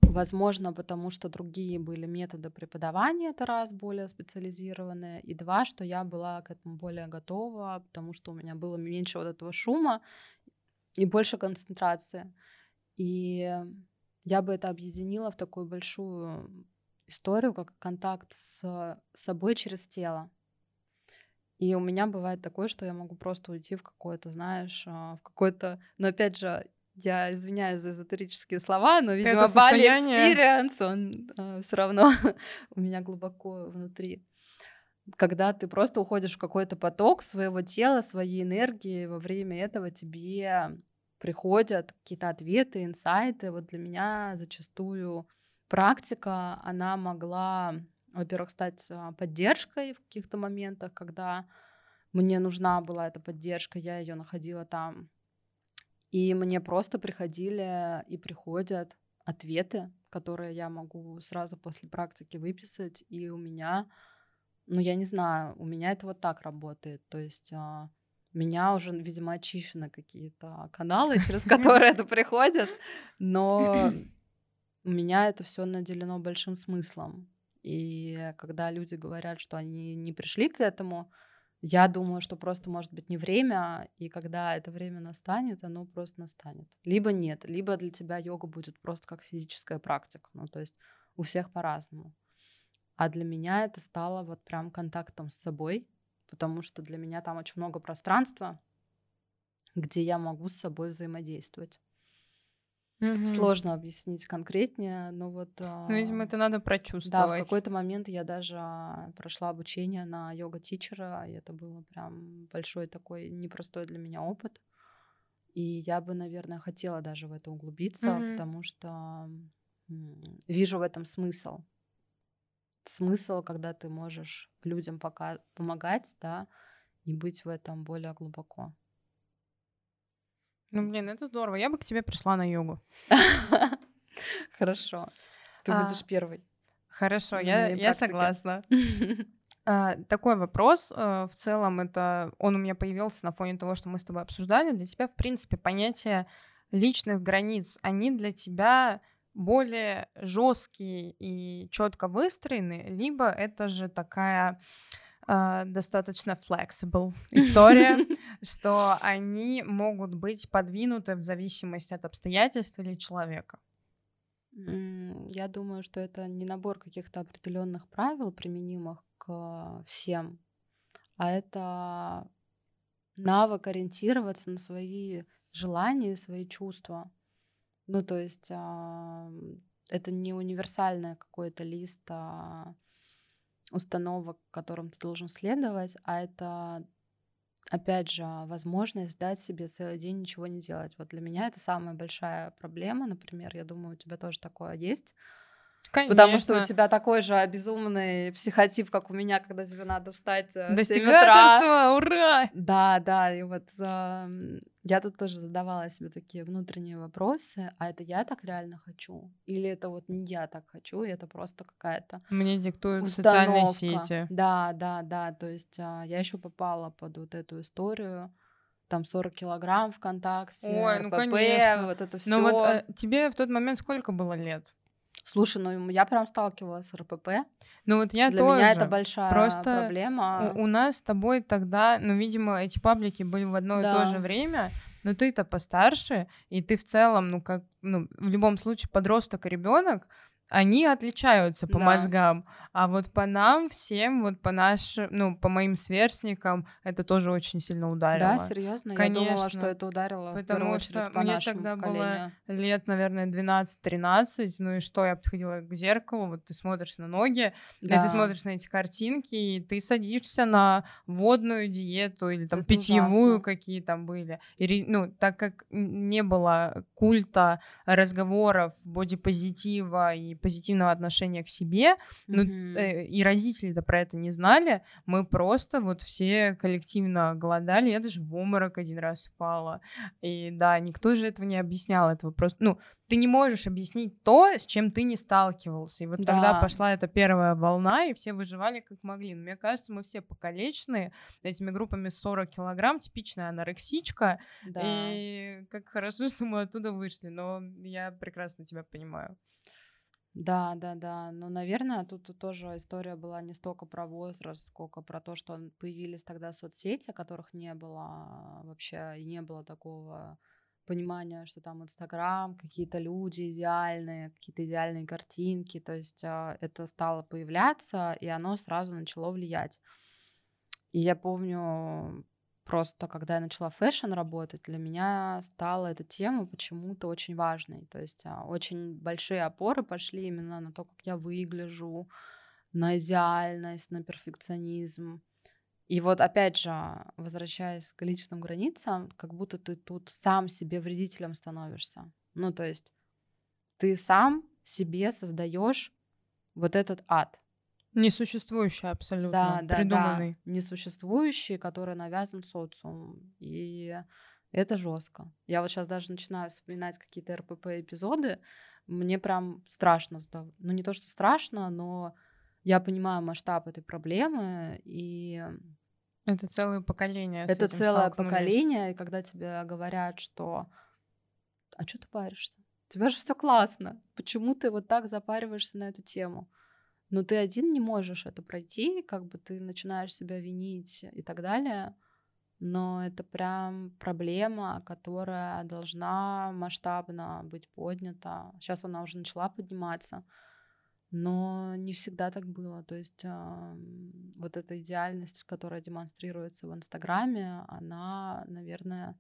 Возможно, потому что другие были методы преподавания, это раз, более специализированные, и два, что я была к этому более готова, потому что у меня было меньше вот этого шума и больше концентрации. И я бы это объединила в такую большую историю, как контакт с собой через тело. И у меня бывает такое, что я могу просто уйти в какое-то, знаешь, а, в какой-то... Но опять же, я извиняюсь за эзотерические слова, но, видимо, Бали Experience, он э, все равно у меня глубоко внутри. Когда ты просто уходишь в какой-то поток своего тела, своей энергии, во время этого тебе приходят какие-то ответы, инсайты. Вот для меня зачастую практика, она могла, во-первых, стать а, поддержкой в каких-то моментах, когда мне нужна была эта поддержка, я ее находила там и мне просто приходили и приходят ответы, которые я могу сразу после практики выписать. И у меня, ну я не знаю, у меня это вот так работает. То есть а, меня уже, видимо, очищены какие-то каналы, через которые это приходит, но у меня это все наделено большим смыслом. И когда люди говорят, что они не пришли к этому, я думаю, что просто может быть не время, и когда это время настанет, оно просто настанет. Либо нет, либо для тебя йога будет просто как физическая практика. Ну, то есть у всех по-разному. А для меня это стало вот прям контактом с собой, потому что для меня там очень много пространства, где я могу с собой взаимодействовать. Угу. Сложно объяснить конкретнее, но вот... Ну, видимо, это надо прочувствовать. Да, в какой-то момент я даже прошла обучение на йога-тичера, и это было прям большой такой непростой для меня опыт. И я бы, наверное, хотела даже в это углубиться, угу. потому что вижу в этом смысл. Смысл, когда ты можешь людям пока помогать, да, и быть в этом более глубоко. Ну, блин, это здорово. Я бы к тебе пришла на йогу. Хорошо. Ты а, будешь первой. Хорошо, я, согласна. А, такой вопрос. А, в целом, это он у меня появился на фоне того, что мы с тобой обсуждали. Для тебя, в принципе, понятие личных границ, они для тебя более жесткие и четко выстроены, либо это же такая Uh, достаточно flexible история, что они могут быть подвинуты в зависимости от обстоятельств или человека. Я думаю, что это не набор каких-то определенных правил, применимых к всем, а это навык ориентироваться на свои желания, свои чувства. Ну, то есть а, это не универсальный какой-то лист а, установок, которым ты должен следовать, а это опять же, возможность дать себе целый день ничего не делать. Вот для меня это самая большая проблема, например. Я думаю, у тебя тоже такое есть. Конечно. Потому что у тебя такой же безумный психотип, как у меня, когда тебе надо встать э, в 7 утра. ура! Да, да, и вот э, я тут тоже задавала себе такие внутренние вопросы, а это я так реально хочу? Или это вот не я так хочу, и это просто какая-то Мне диктуют установка. социальные сети. Да, да, да, то есть э, я еще попала под вот эту историю, там 40 килограмм ВКонтакте, Ой, ну, ПП, конечно. вот это все. Но вот э, тебе в тот момент сколько было лет? Слушай, ну я прям сталкивалась с РПП. Ну вот я Для тоже. меня это большая Просто проблема. У, у нас с тобой тогда, ну, видимо, эти паблики были в одно да. и то же время, но ты-то постарше, и ты в целом, ну, как, ну, в любом случае подросток и ребенок, они отличаются по да. мозгам, а вот по нам всем, вот по нашим, ну, по моим сверстникам, это тоже очень сильно ударило. Да, серьезно? Конечно. Я думала, что это ударило Потому что по мне тогда поколению. было лет, наверное, 12-13, ну и что, я подходила к зеркалу, вот ты смотришь на ноги, да. и ты смотришь на эти картинки, и ты садишься на водную диету или там это питьевую, ужасно. какие там были. И, ну, так как не было культа разговоров, бодипозитива и позитивного отношения к себе, ну, э, и родители-то про это не знали, мы просто вот все коллективно голодали, я даже в обморок один раз упала, и да, никто же этого не объяснял, этого просто, ну, ты не можешь объяснить то, с чем ты не сталкивался. И вот да. тогда пошла эта первая волна, и все выживали как могли. Но мне кажется, мы все покалеченные этими группами 40 килограмм, типичная анорексичка. Да. И как хорошо, что мы оттуда вышли. Но я прекрасно тебя понимаю. Да, да, да. Но, наверное, тут тоже история была не столько про возраст, сколько про то, что появились тогда соцсети, которых не было вообще, и не было такого понимания, что там Инстаграм, какие-то люди идеальные, какие-то идеальные картинки. То есть а, это стало появляться, и оно сразу начало влиять. И я помню, Просто когда я начала fashion работать, для меня стала эта тема почему-то очень важной. То есть а, очень большие опоры пошли именно на то, как я выгляжу, на идеальность, на перфекционизм. И вот опять же, возвращаясь к личным границам, как будто ты тут сам себе вредителем становишься. Ну, то есть ты сам себе создаешь вот этот ад. Несуществующий абсолютно, да, придуманный. Да, да. Несуществующий, который навязан социумом. И это жестко. Я вот сейчас даже начинаю вспоминать какие-то РПП-эпизоды. Мне прям страшно. Ну, не то, что страшно, но я понимаю масштаб этой проблемы. И это целое поколение. Это целое поколение, и когда тебе говорят, что а что ты паришься? У тебя же все классно. Почему ты вот так запариваешься на эту тему? Но ты один не можешь это пройти, как бы ты начинаешь себя винить и так далее. Но это прям проблема, которая должна масштабно быть поднята. Сейчас она уже начала подниматься, но не всегда так было. То есть э, вот эта идеальность, которая демонстрируется в Инстаграме, она, наверное,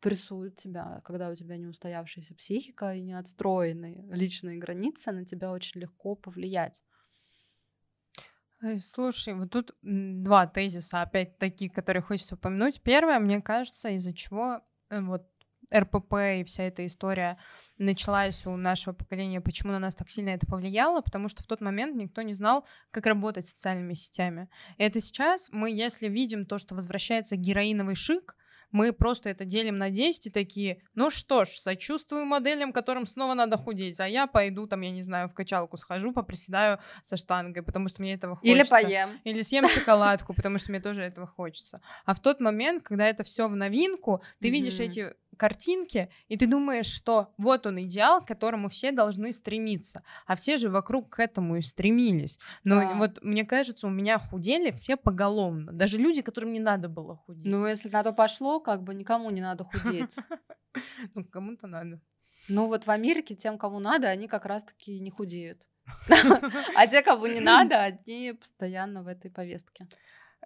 прессует тебя, когда у тебя не устоявшаяся психика и не отстроенные личные границы, на тебя очень легко повлиять. Слушай, вот тут два тезиса, опять такие, которые хочется упомянуть. Первое, мне кажется, из-за чего э, вот РПП и вся эта история началась у нашего поколения, почему на нас так сильно это повлияло, потому что в тот момент никто не знал, как работать с социальными сетями. И это сейчас мы, если видим то, что возвращается героиновый шик, мы просто это делим на 10 и такие, ну что ж, сочувствую моделям, которым снова надо худеть, а я пойду там, я не знаю, в качалку схожу, поприседаю со штангой, потому что мне этого хочется. Или поем. Или съем шоколадку, потому что мне тоже этого хочется. А в тот момент, когда это все в новинку, ты видишь эти картинки, и ты думаешь, что вот он идеал, к которому все должны стремиться, а все же вокруг к этому и стремились. Но да. вот мне кажется, у меня худели все поголовно, даже люди, которым не надо было худеть. Ну, если на то пошло, как бы никому не надо худеть. Ну, кому-то надо. Ну, вот в Америке тем, кому надо, они как раз-таки не худеют. А те, кому не надо, они постоянно в этой повестке.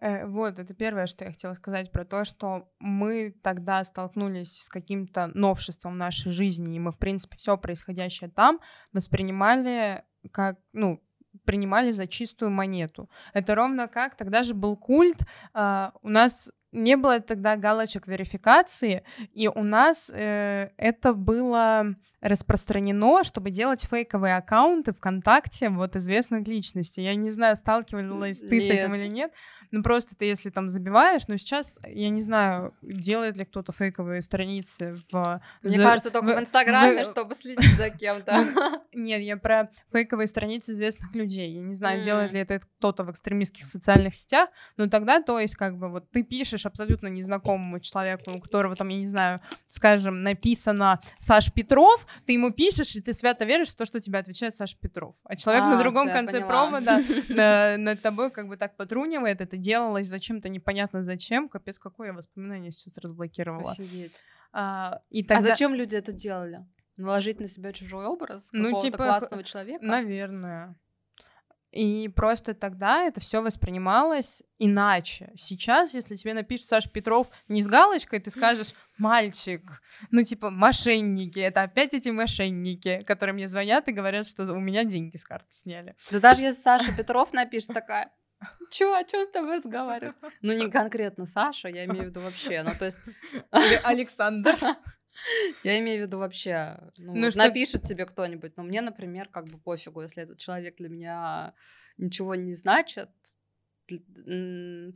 Э, вот, это первое, что я хотела сказать про то, что мы тогда столкнулись с каким-то новшеством нашей жизни, и мы, в принципе, все происходящее там воспринимали как, ну, принимали за чистую монету. Это ровно как тогда же был культ. Uh, у нас не было тогда галочек верификации, и у нас э, это было распространено, чтобы делать фейковые аккаунты ВКонтакте вот известных личностей. Я не знаю, сталкивалась ты нет. с этим или нет, но просто ты если там забиваешь, но сейчас я не знаю, делает ли кто-то фейковые страницы в... Мне за... кажется, только в, в Инстаграме, в... чтобы следить за кем-то. Нет, я про фейковые страницы известных людей. Я не знаю, делает ли это кто-то в экстремистских социальных сетях, но тогда, то есть, как бы, вот ты пишешь абсолютно незнакомому человеку, у которого там, я не знаю, скажем, написано Саш Петров, ты ему пишешь, и ты свято веришь в то, что тебе отвечает Саша Петров. А человек а, на другом все, конце провода над тобой как бы так потрунивает. Это делалось зачем-то непонятно зачем. Капец, какое я воспоминание сейчас разблокировала. Офигеть. А, и тогда... а зачем люди это делали? Наложить на себя чужой образ ну, какого-то типа, классного человека? Наверное. И просто тогда это все воспринималось иначе. Сейчас, если тебе напишет Саш Петров не с галочкой, ты скажешь «мальчик». Ну, типа, мошенники. Это опять эти мошенники, которые мне звонят и говорят, что у меня деньги с карты сняли. Да даже если Саша Петров напишет такая, Чё, о чем с тобой разговаривать? Ну, не конкретно Саша, я имею в виду вообще. Ну, то есть... Александр. Я имею в виду вообще, ну, ну, вот что... напишет тебе кто-нибудь, но мне, например, как бы пофигу, если этот человек для меня ничего не значит,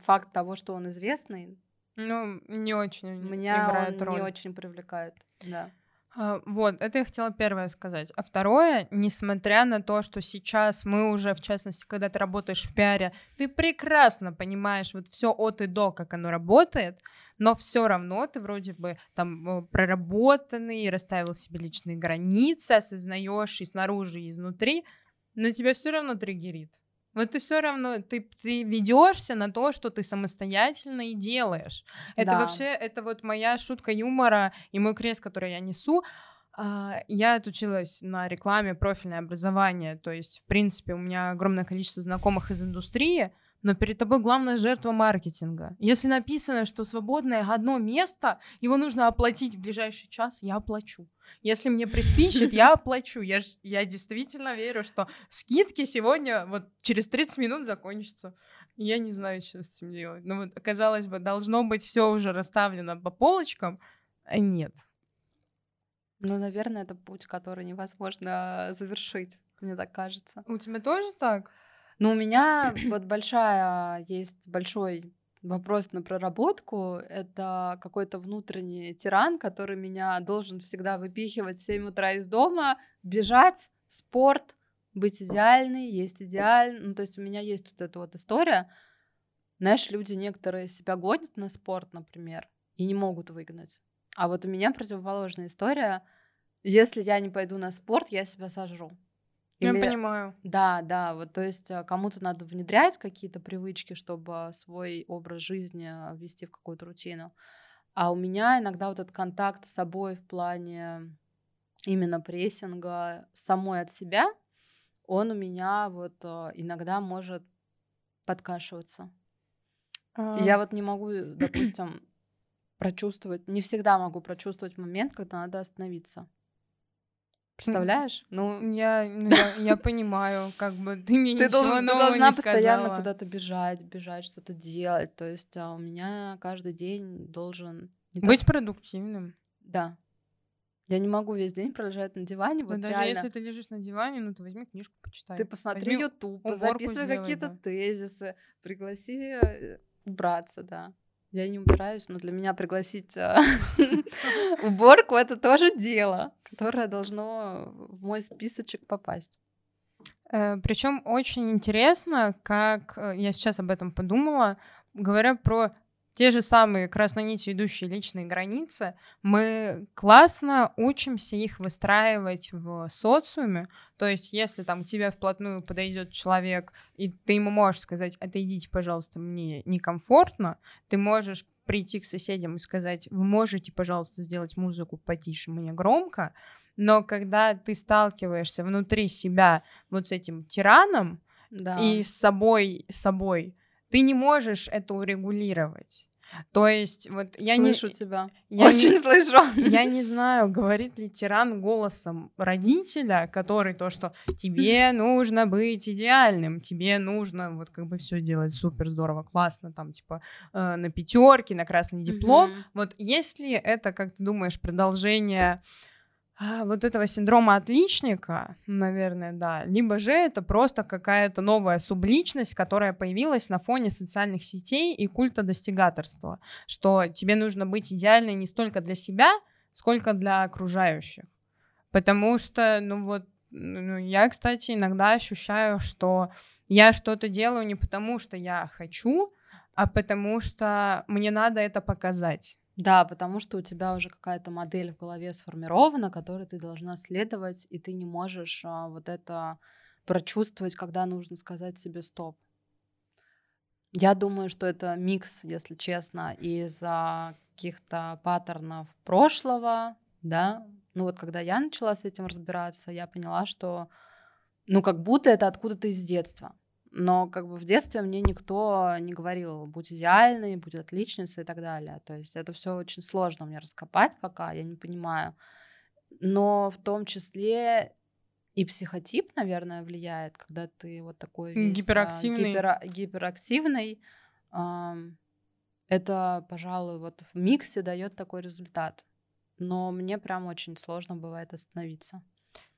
факт того, что он известный, ну, не очень меня играет он роль. не очень привлекает, да. А, вот, это я хотела первое сказать. А второе, несмотря на то, что сейчас мы уже, в частности, когда ты работаешь в пиаре, ты прекрасно понимаешь вот все от и до, как оно работает, но все равно ты вроде бы там э, проработанный, расставил себе личные границы, осознаешь и снаружи, и изнутри, но тебя все равно триггерит. Вот ты все равно, ты, ты ведешься на то, что ты самостоятельно и делаешь. Это да. вообще, это вот моя шутка юмора и мой крест, который я несу. А, я отучилась на рекламе профильное образование, то есть, в принципе, у меня огромное количество знакомых из индустрии, но перед тобой главная жертва маркетинга. Если написано, что свободное одно место, его нужно оплатить в ближайший час, я оплачу. Если мне приспичит, я оплачу. Я, ж, я действительно верю, что скидки сегодня вот через 30 минут закончатся. Я не знаю, что с этим делать. Ну вот, казалось бы, должно быть все уже расставлено по полочкам, а нет. Ну, наверное, это путь, который невозможно завершить, мне так кажется. У тебя тоже так? Но у меня вот большая есть большой вопрос на проработку. Это какой-то внутренний тиран, который меня должен всегда выпихивать в 7 утра из дома, бежать, спорт, быть идеальной, есть идеальный. Ну, то есть у меня есть вот эта вот история. Знаешь, люди некоторые себя гонят на спорт, например, и не могут выгнать. А вот у меня противоположная история. Если я не пойду на спорт, я себя сожру. Или... Я понимаю. Да, да, вот то есть а, кому-то надо внедрять какие-то привычки, чтобы свой образ жизни а, ввести в какую-то рутину. А у меня иногда вот этот контакт с собой в плане именно прессинга самой от себя, он у меня вот а, иногда может подкашиваться. А... Я вот не могу, допустим, прочувствовать, не всегда могу прочувствовать момент, когда надо остановиться. Представляешь? Ну, я, ну, я, я понимаю, как бы ты мне ты должен, Ты должна постоянно куда-то бежать, бежать, что-то делать. То есть а у меня каждый день должен... Быть так... продуктивным. Да. Я не могу весь день пролежать на диване. Да вот даже реально. если ты лежишь на диване, ну ты возьми книжку, почитай. Ты посмотри возьми YouTube, записывай какие-то да. тезисы, пригласи э, убраться, да. Я не убираюсь, но для меня пригласить а, уборку это тоже дело, которое должно в мой списочек попасть. Э, Причем очень интересно, как э, я сейчас об этом подумала, говоря про те же самые красной нитью идущие личные границы, мы классно учимся их выстраивать в социуме. То есть, если там к тебе вплотную подойдет человек, и ты ему можешь сказать, отойдите, пожалуйста, мне некомфортно, ты можешь прийти к соседям и сказать, вы можете, пожалуйста, сделать музыку потише, мне громко, но когда ты сталкиваешься внутри себя вот с этим тираном да. и с собой, с собой, ты не можешь это урегулировать. То есть вот я слышу не... тебя. Я Очень не, слышу. я не знаю, говорит ли тиран голосом родителя, который то, что тебе нужно быть идеальным, тебе нужно вот как бы все делать супер здорово, классно, там типа э, на пятерке, на красный диплом. Мгм. Вот если это, как ты думаешь, продолжение а, вот этого синдрома отличника, наверное, да, либо же это просто какая-то новая субличность, которая появилась на фоне социальных сетей и культа достигаторства, что тебе нужно быть идеальной не столько для себя, сколько для окружающих. Потому что, ну вот, ну, я, кстати, иногда ощущаю, что я что-то делаю не потому, что я хочу, а потому что мне надо это показать. Да, потому что у тебя уже какая-то модель в голове сформирована, которой ты должна следовать, и ты не можешь а, вот это прочувствовать, когда нужно сказать себе стоп. Я думаю, что это микс, если честно, из а, каких-то паттернов прошлого, да. Ну вот когда я начала с этим разбираться, я поняла, что ну как будто это откуда-то из детства. Но как бы в детстве мне никто не говорил, будь идеальной, будь отличницей и так далее. То есть это все очень сложно мне раскопать пока, я не понимаю. Но в том числе и психотип, наверное, влияет, когда ты вот такой весь, а, Гиперактивный. гипера- гиперактивный. Это, пожалуй, вот в миксе дает такой результат. Но мне прям очень сложно бывает остановиться.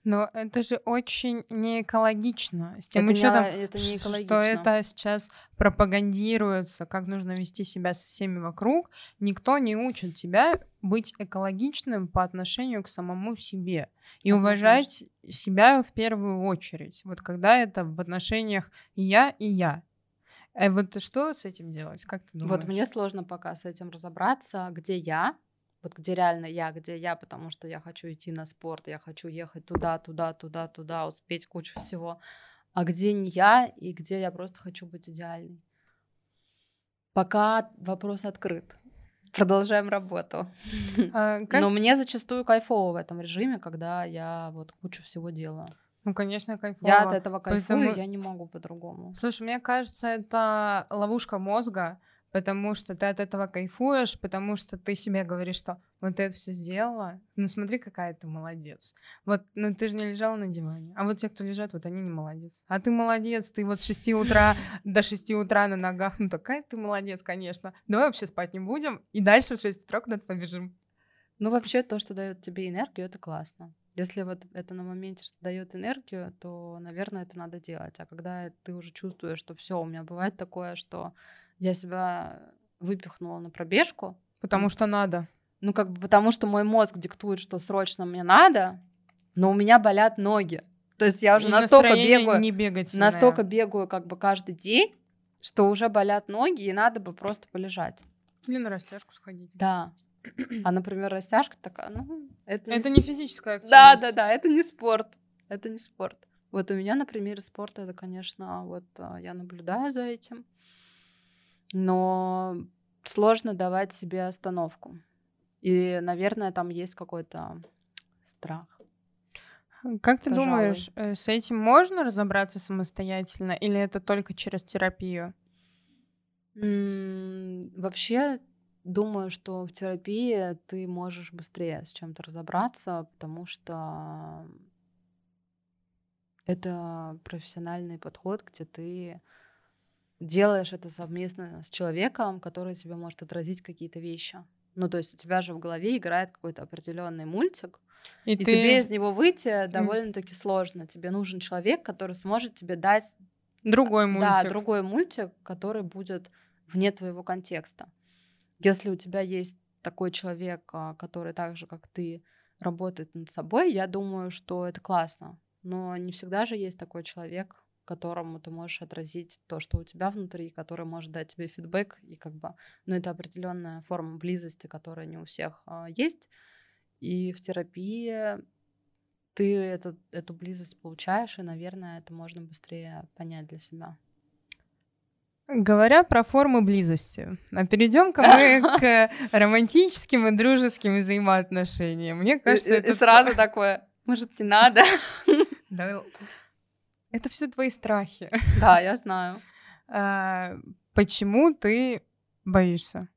Но это же очень не экологично. С тем Это не учетом, а- это не что это сейчас пропагандируется, как нужно вести себя со всеми вокруг, никто не учит тебя быть экологичным по отношению к самому себе и Однозначно. уважать себя в первую очередь. Вот когда это в отношениях и я, и я. Э, вот что с этим делать? Как ты думаешь? Вот мне сложно пока с этим разобраться, где я, вот где реально я, где я, потому что я хочу идти на спорт, я хочу ехать туда, туда, туда, туда, успеть кучу всего, а где не я и где я просто хочу быть идеальной. Пока вопрос открыт. Продолжаем работу. А, как- Но мне зачастую кайфово в этом режиме, когда я вот кучу всего делаю. Ну, конечно, кайфово. Я от этого кайфую, Поэтому- я не могу по-другому. Слушай, мне кажется, это ловушка мозга, потому что ты от этого кайфуешь, потому что ты себе говоришь, что вот ты это все сделала, ну смотри, какая ты молодец. Вот, ну ты же не лежала на диване. А вот те, кто лежат, вот они не молодец. А ты молодец, ты вот с 6 утра до 6 утра на ногах, ну такая ты молодец, конечно. Давай вообще спать не будем, и дальше в 6 утра куда-то побежим. Ну, вообще, то, что дает тебе энергию, это классно. Если вот это на моменте, что дает энергию, то, наверное, это надо делать. А когда ты уже чувствуешь, что все, у меня бывает такое, что я себя выпихнула на пробежку, Потому что надо. ну, как бы потому что мой мозг диктует, что срочно мне надо, но у меня болят ноги. То есть я уже И настолько бегаю, не бегать настолько бегаю как бы каждый день, что уже болят ноги, и надо бы просто полежать. Или на растяжку сходить. Да. А, например, растяжка такая, ну, это, Это с- не физическая активность. Да, да, да, это не спорт. Это не спорт. Вот у меня на примере спорта это, конечно, вот а, я наблюдаю за этим. Но сложно давать себе остановку. И, наверное, там есть какой-то страх. Как ты Пожалуй. думаешь, э, с этим можно разобраться самостоятельно, или это только через терапию? М, Вообще, думаю, что в терапии ты можешь быстрее с чем-то разобраться, потому что это профессиональный подход, где ты делаешь это совместно с человеком, который тебе может отразить какие-то вещи. Ну, то есть у тебя же в голове играет какой-то определенный мультик, И, и тебе из него выйти довольно-таки сложно. Тебе нужен человек, который сможет тебе дать другой мультик. да, другой мультик, который будет вне твоего контекста. Если у тебя есть такой человек, а, который так же, как ты, работает над собой, я думаю, что это классно. Но не всегда же есть такой человек, которому ты можешь отразить то, что у тебя внутри, который может дать тебе фидбэк, и как бы, ну, это определенная форма близости, которая не у всех а, есть. И в терапии ты эту, эту близость получаешь, и, наверное, это можно быстрее понять для себя. Говоря про формы близости, а перейдем-ка мы к романтическим и дружеским взаимоотношениям. Мне кажется, и, это и сразу такое, может, не надо? Это все твои страхи. Да, я знаю. А, Почему ты боишься?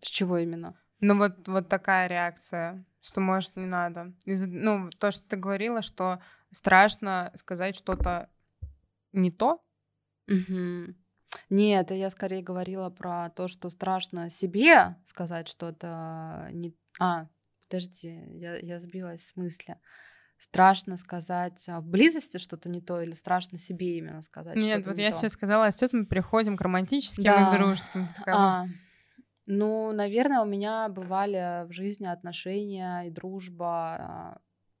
С чего именно? Ну вот, вот такая реакция, что, может, не надо. Из, ну, то, что ты говорила, что страшно сказать что-то не то. Угу. Нет, я скорее говорила про то, что страшно себе сказать что-то не... А, подожди, я, я сбилась с мысли. Страшно сказать в близости что-то не то или страшно себе именно сказать Нет, вот не я то? сейчас сказала, а сейчас мы переходим к романтическим Да. и дружеским. А, ну, наверное, у меня бывали в жизни отношения и дружба, а,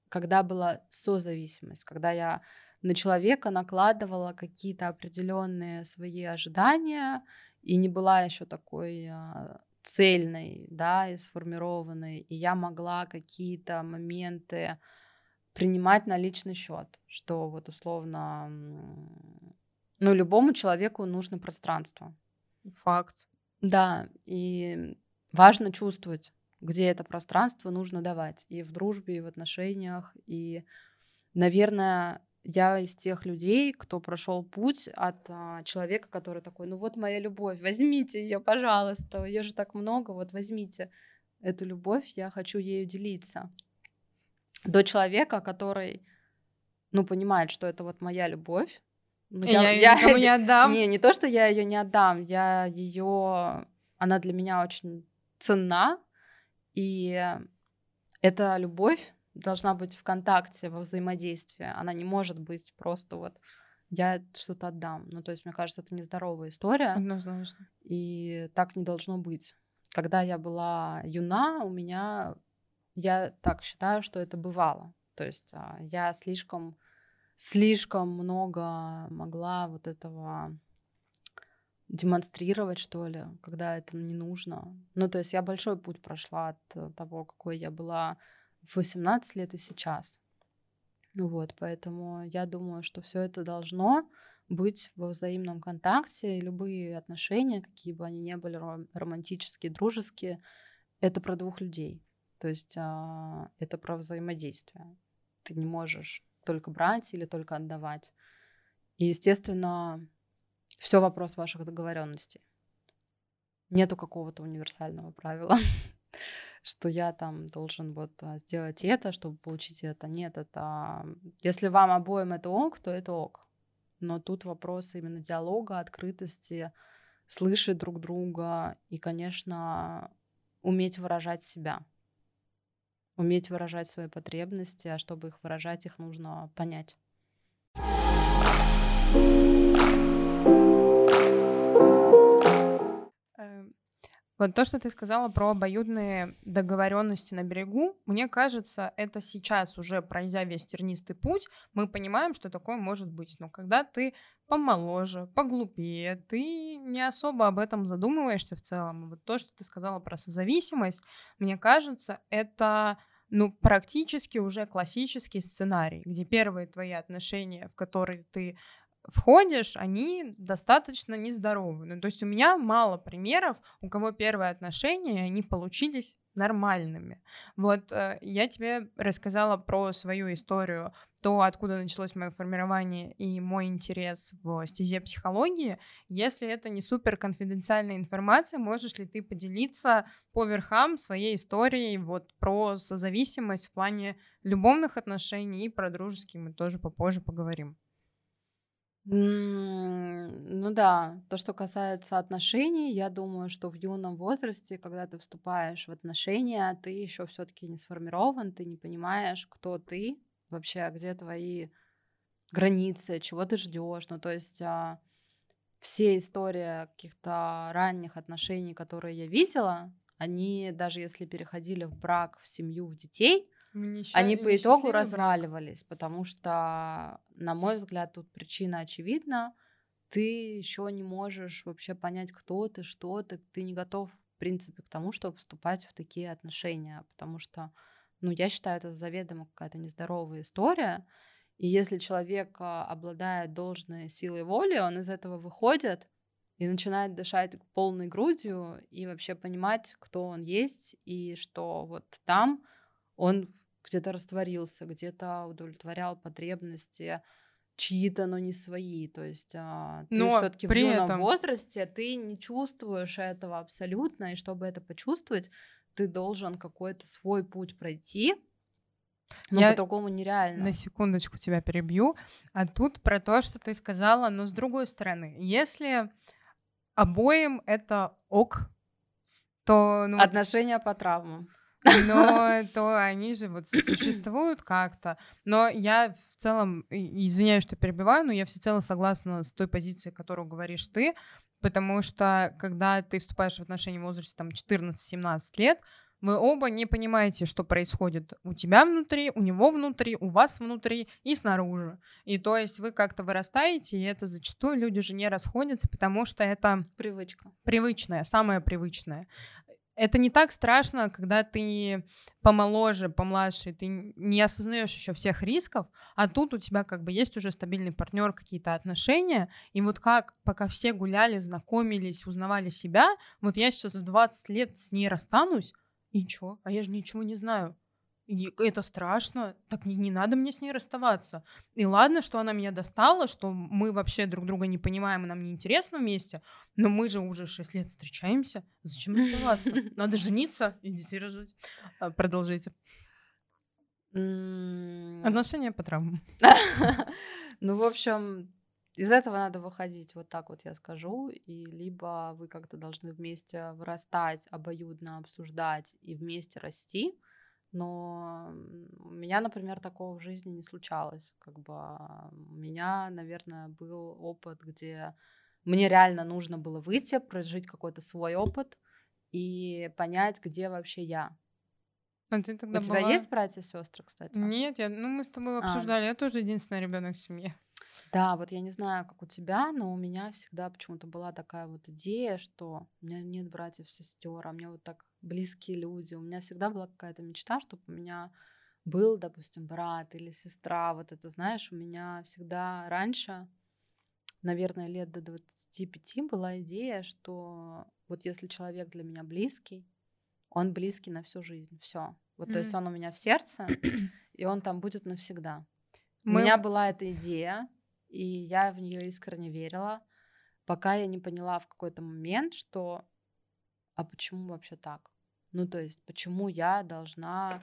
когда была созависимость, когда я на человека накладывала какие-то определенные свои ожидания и не была еще такой а, цельной, да, и сформированной, и я могла какие-то моменты принимать на личный счет, что вот условно, ну, любому человеку нужно пространство. Факт. Да, и важно чувствовать, где это пространство нужно давать. И в дружбе, и в отношениях. И, наверное, я из тех людей, кто прошел путь от а, человека, который такой, ну вот моя любовь, возьмите ее, пожалуйста, ее же так много, вот возьмите эту любовь, я хочу ею делиться. До человека, который, ну, понимает, что это вот моя любовь. Ну, И я, её никому не отдам. не, не то, что я ее не отдам, я ее, она для меня очень ценна, и эта любовь должна быть в контакте, во взаимодействии. Она не может быть просто вот я что-то отдам. Ну, то есть, мне кажется, это нездоровая история, Однозначно. и так не должно быть. Когда я была юна, у меня, я так считаю, что это бывало. То есть а, я слишком, слишком много могла вот этого демонстрировать, что ли, когда это не нужно. Ну, то есть я большой путь прошла от того, какой я была в 18 лет и сейчас. Вот, поэтому я думаю, что все это должно быть во взаимном контакте, и любые отношения, какие бы они ни были, ром- романтические, дружеские, это про двух людей. То есть а, это про взаимодействие. Ты не можешь только брать или только отдавать. И, естественно, все вопрос ваших договоренностей. Нету какого-то универсального правила, что я там должен вот а, сделать это, чтобы получить это. Нет, это если вам обоим это ок, то это ок. Но тут вопрос именно диалога, открытости, слышать друг друга и, конечно, уметь выражать себя. Уметь выражать свои потребности, а чтобы их выражать, их нужно понять. Вот то, что ты сказала про обоюдные договоренности на берегу, мне кажется, это сейчас уже пройдя весь тернистый путь, мы понимаем, что такое может быть. Но когда ты помоложе, поглупее, ты не особо об этом задумываешься в целом. Вот то, что ты сказала про созависимость, мне кажется, это ну, практически уже классический сценарий, где первые твои отношения, в которые ты входишь, они достаточно нездоровы. Ну, то есть у меня мало примеров, у кого первые отношения, они получились нормальными. Вот э, я тебе рассказала про свою историю, то, откуда началось мое формирование и мой интерес в стезе психологии. Если это не супер конфиденциальная информация, можешь ли ты поделиться по верхам своей историей вот про созависимость в плане любовных отношений и про дружеские мы тоже попозже поговорим. Ну да, то, что касается отношений, я думаю, что в юном возрасте, когда ты вступаешь в отношения, ты еще все-таки не сформирован, ты не понимаешь, кто ты, вообще, где твои границы, чего ты ждешь. Ну, то есть а, все истории каких-то ранних отношений, которые я видела, они, даже если переходили в брак, в семью, в детей, они по итогу разваливались, потому что, на мой взгляд, тут причина очевидна. Ты еще не можешь вообще понять, кто ты, что ты. Ты не готов, в принципе, к тому, чтобы вступать в такие отношения, потому что, ну, я считаю, это заведомо какая-то нездоровая история. И если человек а, обладает должной силой воли, он из этого выходит и начинает дышать полной грудью и вообще понимать, кто он есть, и что вот там он где-то растворился, где-то удовлетворял потребности чьи-то, но не свои. То есть а, ты все-таки в юном этом- возрасте, ты не чувствуешь этого абсолютно, и чтобы это почувствовать, ты должен какой-то свой путь пройти. Но Я по-другому нереально. На секундочку тебя перебью. А тут про то, что ты сказала, но с другой стороны, если обоим это ок, то, ну, Отношения по травмам. Но то они же вот существуют как-то. Но я в целом, извиняюсь, что перебиваю, но я всецело согласна с той позицией, которую говоришь ты, потому что когда ты вступаешь в отношения в возрасте там 14-17 лет, вы оба не понимаете, что происходит у тебя внутри, у него внутри, у вас внутри и снаружи. И то есть вы как-то вырастаете, и это зачастую люди же не расходятся, потому что это Привычка. привычное, самое привычное. Это не так страшно, когда ты помоложе, помладше, ты не осознаешь еще всех рисков, а тут у тебя как бы есть уже стабильный партнер, какие-то отношения, и вот как пока все гуляли, знакомились, узнавали себя, вот я сейчас в 20 лет с ней расстанусь, и чё? А я же ничего не знаю. Это страшно, так не, не надо мне с ней расставаться. И ладно, что она меня достала, что мы вообще друг друга не понимаем, и нам не интересно вместе, но мы же уже 6 лет встречаемся. Зачем расставаться? Надо жениться и детей рожать. А, Продолжите. Отношения по травмам. Ну, в общем, из этого надо выходить, вот так вот я скажу. И либо вы как-то должны вместе вырастать, обоюдно обсуждать и вместе расти. Но у меня, например, такого в жизни не случалось. Как бы а, у меня, наверное, был опыт, где мне реально нужно было выйти, прожить какой-то свой опыт и понять, где вообще я. А ты тогда у тебя была- есть братья сестры, кстати? Нет, я, ну мы с тобой А. обсуждали, я тоже единственный ребенок в семье. Да, вот я не знаю, как у тебя, но у меня всегда почему-то была такая вот идея, что у меня нет братьев, сестер, а мне вот так близкие люди. У меня всегда была какая-то мечта, чтобы у меня был, допустим, брат или сестра. Вот это, знаешь, у меня всегда раньше, наверное, лет до 25 была идея, что вот если человек для меня близкий, он близкий на всю жизнь, все. Вот, то есть он у меня в сердце, и он там будет навсегда. У Мы- меня была эта идея, и я в нее искренне верила, пока я не поняла в какой-то момент, что а почему вообще так? Ну, то есть, почему я должна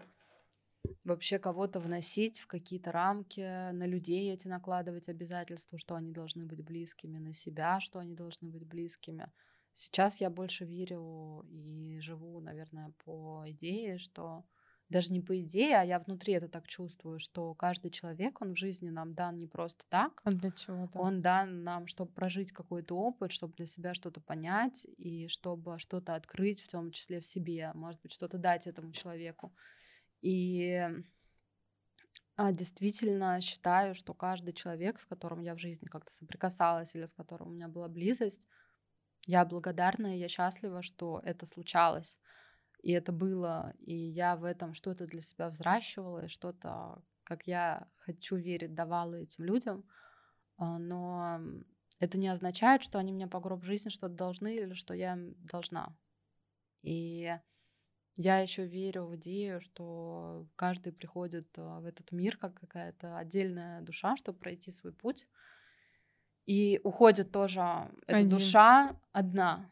вообще кого-то вносить в какие-то рамки, на людей эти накладывать обязательства, что они должны быть близкими, на себя, что они должны быть близкими. Сейчас я больше верю и живу, наверное, по идее, что даже не по идее, а я внутри это так чувствую, что каждый человек, он в жизни нам дан не просто так, А для чего то он дан нам, чтобы прожить какой-то опыт, чтобы для себя что-то понять и чтобы что-то открыть, в том числе в себе, может быть, что-то дать этому человеку. И а, действительно считаю, что каждый человек, с которым я в жизни как-то соприкасалась или с которым у меня была близость, я благодарна и я счастлива, что это случалось. И это было, и я в этом что-то для себя взращивала, что-то, как я хочу верить, давала этим людям. А, Но это не означает, что они мне по гроб жизни что-то должны или что я им должна. И я еще верю в идею, что каждый приходит а, в этот мир как какая-то отдельная душа, чтобы пройти свой путь. И уходит тоже эта Один. душа одна.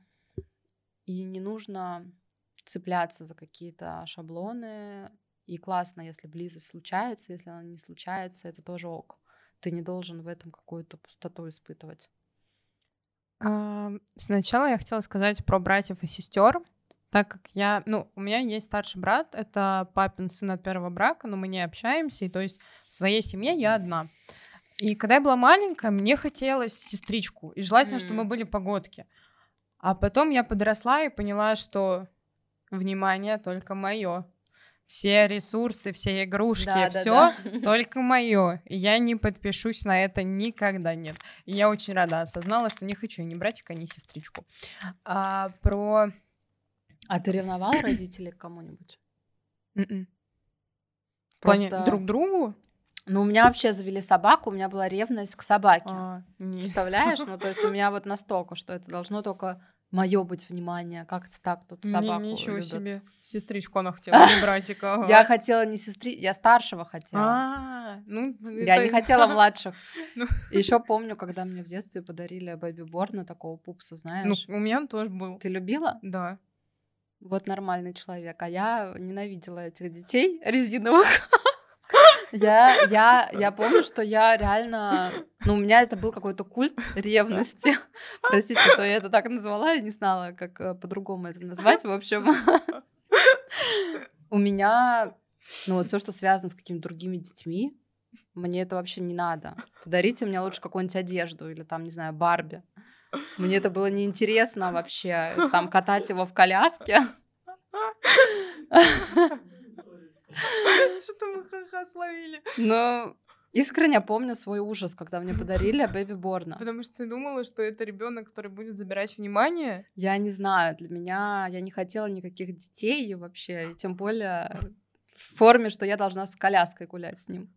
И не нужно цепляться за какие-то шаблоны. И классно, если близость случается, если она не случается, это тоже ок. Ты не должен в этом какую-то пустоту испытывать. А, Сначала я хотела сказать про братьев и сестер, так как я, ну, у меня есть старший брат, это папин сын от первого брака, но мы не общаемся, и то есть в своей семье я одна. И когда я была маленькая, мне хотелось сестричку, и желательно, чтобы мы были погодки. А потом я подросла и поняла, что внимание только мое. Все ресурсы, все игрушки, Да, да, все да. только мое. Я не подпишусь на это никогда нет. И я очень рада осознала, что не хочу ни братика, ни сестричку. А, про... А ты ревновала родителей к кому-нибудь? М-м. В плане Просто- друг другу? Ну, у меня вообще завели собаку, у меня была ревность к собаке. А. Представляешь? Ну, то есть у меня вот настолько, что это должно только мое быть внимание. Как это так тут собаку Ничего любят. себе. Сестричку она хотела, не братика. Я хотела не сестри, я старшего хотела. А, ну, Я не хотела младших. Ну. Еще помню, когда мне в детстве подарили бэби Борна, такого пупса, Ну, знаешь. у меня он тоже был. Ты любила? Да. Вот нормальный человек. А я ненавидела этих детей резиновых. Я, я, я помню, что я реально... Ну, у меня это был какой-то культ ревности. Простите, что я это так назвала, я не знала, как э, по-другому это назвать. В общем, у меня, ну, вот все, что связано с какими-то другими детьми, мне это вообще не надо. Подарите мне лучше какую-нибудь одежду или там, не знаю, Барби. Мне это было неинтересно вообще, там катать его в коляске. Что-то мы ха-ха словили. Но искренне помню свой ужас, когда мне подарили Бэби Борна. Потому что ты думала, что это ребенок, который будет забирать внимание. Я не знаю, для меня я не хотела никаких детей и вообще, и тем более в форме, что я должна с коляской гулять с ним.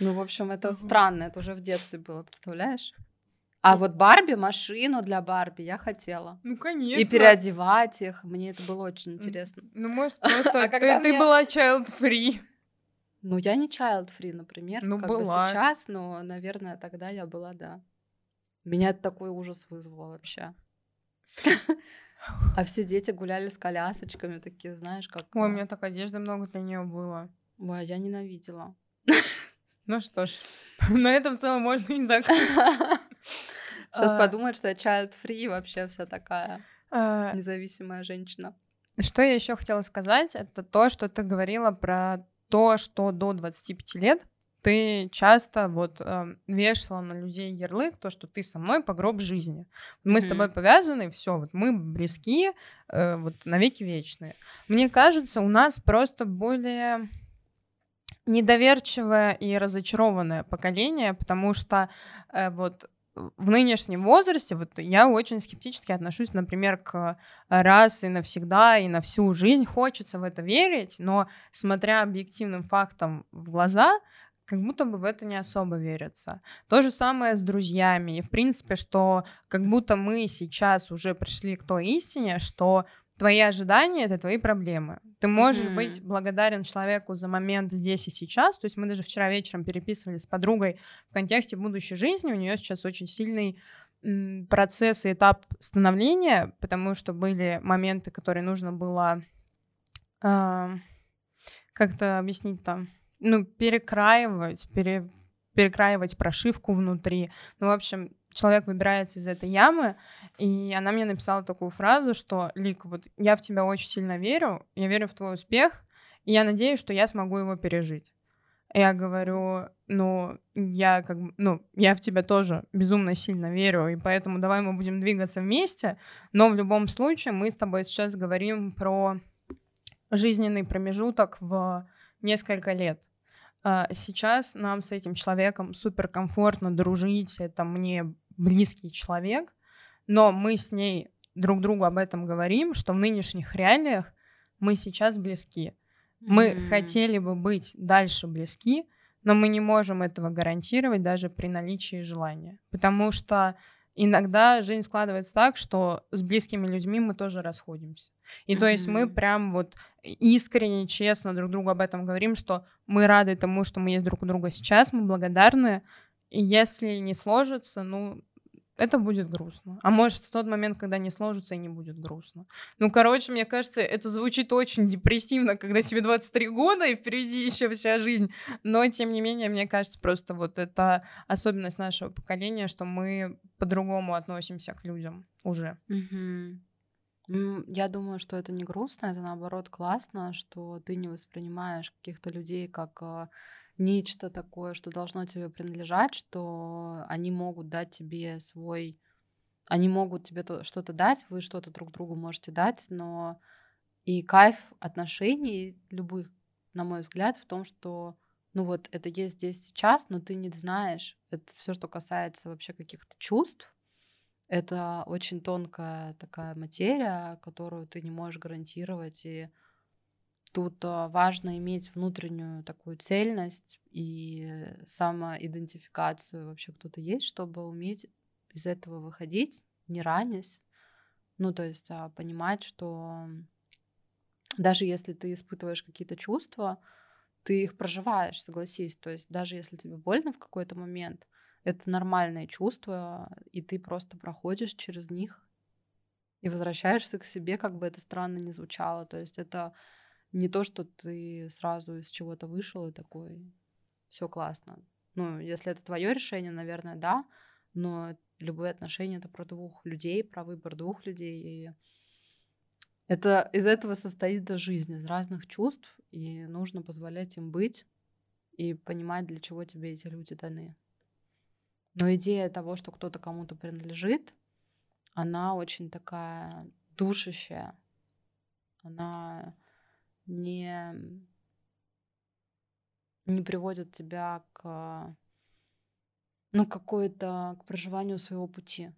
Ну, в общем, это странно, это уже в детстве было, представляешь? А вот Барби, машину для Барби я хотела. Ну, конечно. И переодевать их, мне это было очень интересно. Ну, может, просто А ты, когда ты была child-free. Ну, я не child-free, например, Ну, как бы была. сейчас, но, наверное, тогда я была, да. Меня это такой ужас вызвало вообще. А все дети гуляли с колясочками, такие, знаешь, как... Ой, у а, меня так одежды много для нее было. Ой, я ненавидела. Ну что ж, на этом в целом можно и закрыть. Сейчас А. подумают, что я child-free, вообще вся такая А, независимая женщина. Что я еще хотела сказать, это то, что ты говорила про то, что до 25 лет ты часто вот эм, вешала на людей ярлык, то, что ты со мной по гроб жизни. Мы с Мгм. тобой повязаны, все, вот мы близки, э, вот навеки вечные. Мне кажется, у нас просто более недоверчивое и разочарованное поколение, потому что э, вот в нынешнем возрасте вот я очень скептически отношусь, например, к раз и навсегда и на всю жизнь. Хочется в это верить, но смотря объективным фактам в глаза, как будто бы в это не особо верится. То же самое с друзьями. И, в принципе, что как будто мы сейчас уже пришли к той истине, что твои ожидания — это твои проблемы. Ты можешь Мгм. быть благодарен человеку за момент здесь и сейчас. То есть мы даже вчера вечером переписывались с подругой в контексте будущей жизни. У нее сейчас очень сильный процесс и этап становления, потому что были моменты, которые нужно было а, как-то объяснить там, ну, перекраивать, пере, перекраивать прошивку внутри. Ну, в общем, человек выбирается из этой ямы, и она мне написала такую фразу, что «Лик, вот я в тебя очень сильно верю, я верю в твой успех, и я надеюсь, что я смогу его пережить». Я говорю, ну, я как ну, я в тебя тоже безумно сильно верю, и поэтому давай мы будем двигаться вместе, но в любом случае мы с тобой сейчас говорим про жизненный промежуток в несколько лет. А, Сейчас нам с этим человеком супер комфортно дружить, это мне близкий человек, но мы с ней друг другу об этом говорим, что в нынешних реалиях мы сейчас близки. Мы М. хотели бы быть дальше близки, но мы не можем этого гарантировать даже при наличии желания. Потому что иногда жизнь складывается так, что с близкими людьми мы тоже расходимся. И то есть мы прям вот искренне, честно друг другу об этом говорим, что мы рады тому, что мы есть друг у друга сейчас, мы благодарны. И если не сложится, ну, это будет грустно. А может, в тот момент, когда не сложится, и не будет грустно. Ну, короче, мне кажется, это звучит очень депрессивно, когда тебе 23 года, и впереди еще вся жизнь. Но, тем не менее, мне кажется, просто вот это особенность нашего поколения, что мы по-другому относимся к людям уже. М, Я думаю, что это не грустно, это наоборот классно, что ты не воспринимаешь каких-то людей как а, нечто такое, что должно тебе принадлежать, что они могут дать тебе свой... Они могут тебе то- что-то дать, вы что-то друг другу можете дать, но и кайф отношений любых, на мой взгляд, в том, что ну вот это есть здесь сейчас, но ты не знаешь. Это все, что касается вообще каких-то чувств, это очень тонкая такая материя, которую ты не можешь гарантировать. И тут а, важно иметь внутреннюю такую цельность и самоидентификацию вообще кто ты есть, чтобы уметь из этого выходить, не ранясь, Ну, то есть а, понимать, что даже если ты испытываешь какие-то чувства, ты их проживаешь, согласись. То есть даже если тебе больно в какой-то момент, это нормальные чувства, и ты просто проходишь через них и возвращаешься к себе, как бы это странно ни звучало. То есть это не то, что ты сразу из чего-то вышел и такой, все классно. Ну, если это твое решение, наверное, да, но любые отношения это про двух людей, про выбор двух людей. И это из этого состоит жизнь, из разных чувств, и нужно позволять им быть и понимать, для чего тебе эти люди даны. Но идея того, что кто-то кому-то принадлежит, она очень такая душащая. Она не, не приводит тебя к ну, какое-то к проживанию своего пути.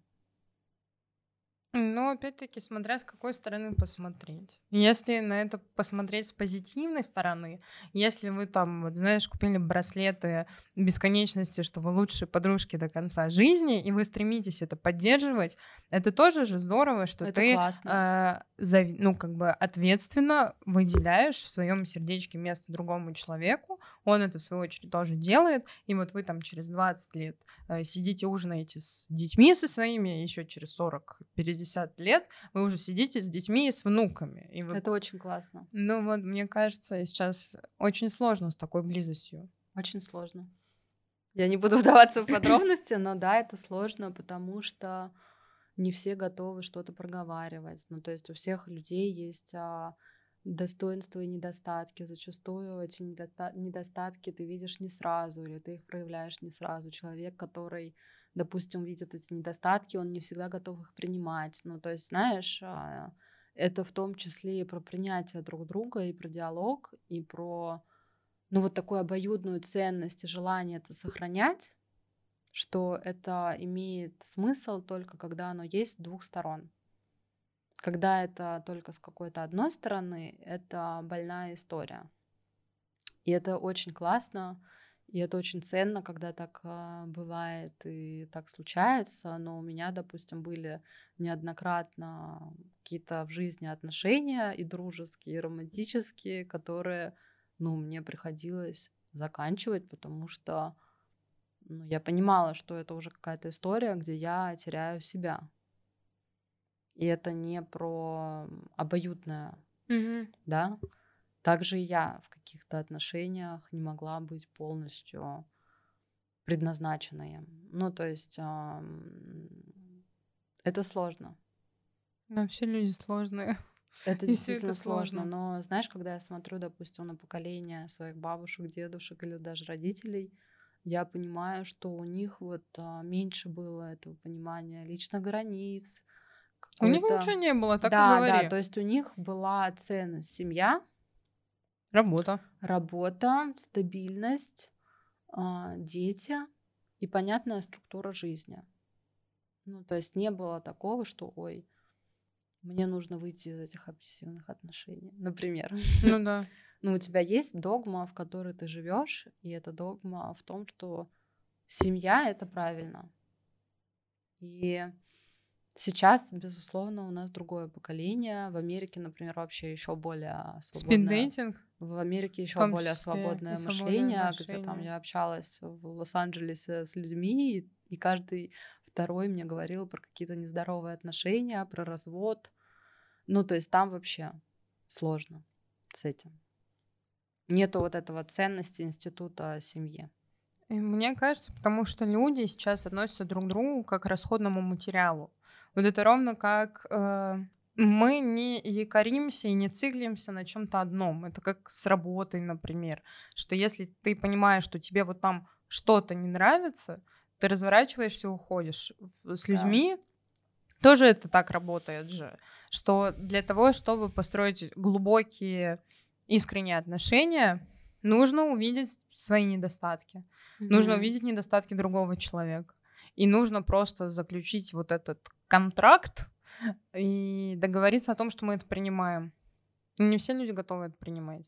Ну, опять-таки, смотря с какой стороны посмотреть. Если на это посмотреть с позитивной стороны, если вы там, вот, знаешь, купили браслеты бесконечности, что вы лучшие подружки до конца жизни, и вы стремитесь это поддерживать, это тоже же здорово, что это ты, э, за, ну, как бы ответственно выделяешь в своем сердечке место другому человеку, он это, в свою очередь, тоже делает, и вот вы там через 20 лет э, сидите, ужинаете с детьми со своими, еще через 40 перез 60 лет вы уже сидите с детьми и с внуками. И вы... Это очень классно. Ну вот, мне кажется, сейчас очень сложно с такой близостью. Очень сложно. Я не буду вдаваться в подробности, но да, это сложно, потому что не все готовы что-то проговаривать. Ну, то есть у всех людей есть а, достоинства и недостатки. Зачастую эти недостатки ты видишь не сразу, или ты их проявляешь не сразу. Человек, который допустим, видит эти недостатки, он не всегда готов их принимать. Ну, то есть, знаешь, а, это в том числе и про принятие друг друга, и про диалог, и про, ну, вот такую обоюдную ценность и желание это сохранять, что это имеет смысл только когда оно есть с двух сторон. Когда это только с какой-то одной стороны, это больная история. И это очень классно, и это очень ценно, когда так а, бывает и так случается. Но у меня, допустим, были неоднократно какие-то в жизни отношения и дружеские, и романтические, которые, ну, мне приходилось заканчивать, потому что ну, я понимала, что это уже какая-то история, где я теряю себя. И это не про обоюдное, mm-hmm. да, также и я в каких-то отношениях не могла быть полностью предназначенной. Ну, то есть э, это сложно. Да, все люди сложные. Это и действительно это сложно. сложно. Но знаешь, когда я смотрю, допустим, на поколение своих бабушек, дедушек или даже родителей, я понимаю, что у них вот а, меньше было этого понимания лично границ. У них ничего не было, так да, и говори. Да, то есть у них была ценность семья, Работа. Работа, стабильность, а, дети и понятная структура жизни. Ну, то есть не было такого, что, ой, мне нужно выйти из этих обсессивных отношений, например. Ну да. Ну, у тебя есть догма, в которой ты живешь, и эта догма в том, что семья это правильно. И Сейчас, безусловно, у нас другое поколение. В Америке, например, вообще еще более свободное. В Америке еще более свободное мышление, мышление, где там я общалась в Лос-Анджелесе с людьми, и, и каждый второй мне говорил про какие-то нездоровые отношения, про развод. Ну, то есть там вообще сложно с этим. Нету вот этого ценности института семьи. Мне кажется, потому что люди сейчас относятся друг к другу как к расходному материалу. Вот это ровно как э, мы не якоримся и не циклимся на чем-то одном. Это как с работой, например. Что если ты понимаешь, что тебе вот там что-то не нравится, ты разворачиваешься и уходишь. С людьми да. тоже это так работает же. Что для того, чтобы построить глубокие искренние отношения, нужно увидеть свои недостатки. Mm-hmm. Нужно увидеть недостатки другого человека. И нужно просто заключить вот этот контракт и договориться о том, что мы это принимаем. Не все люди готовы это принимать.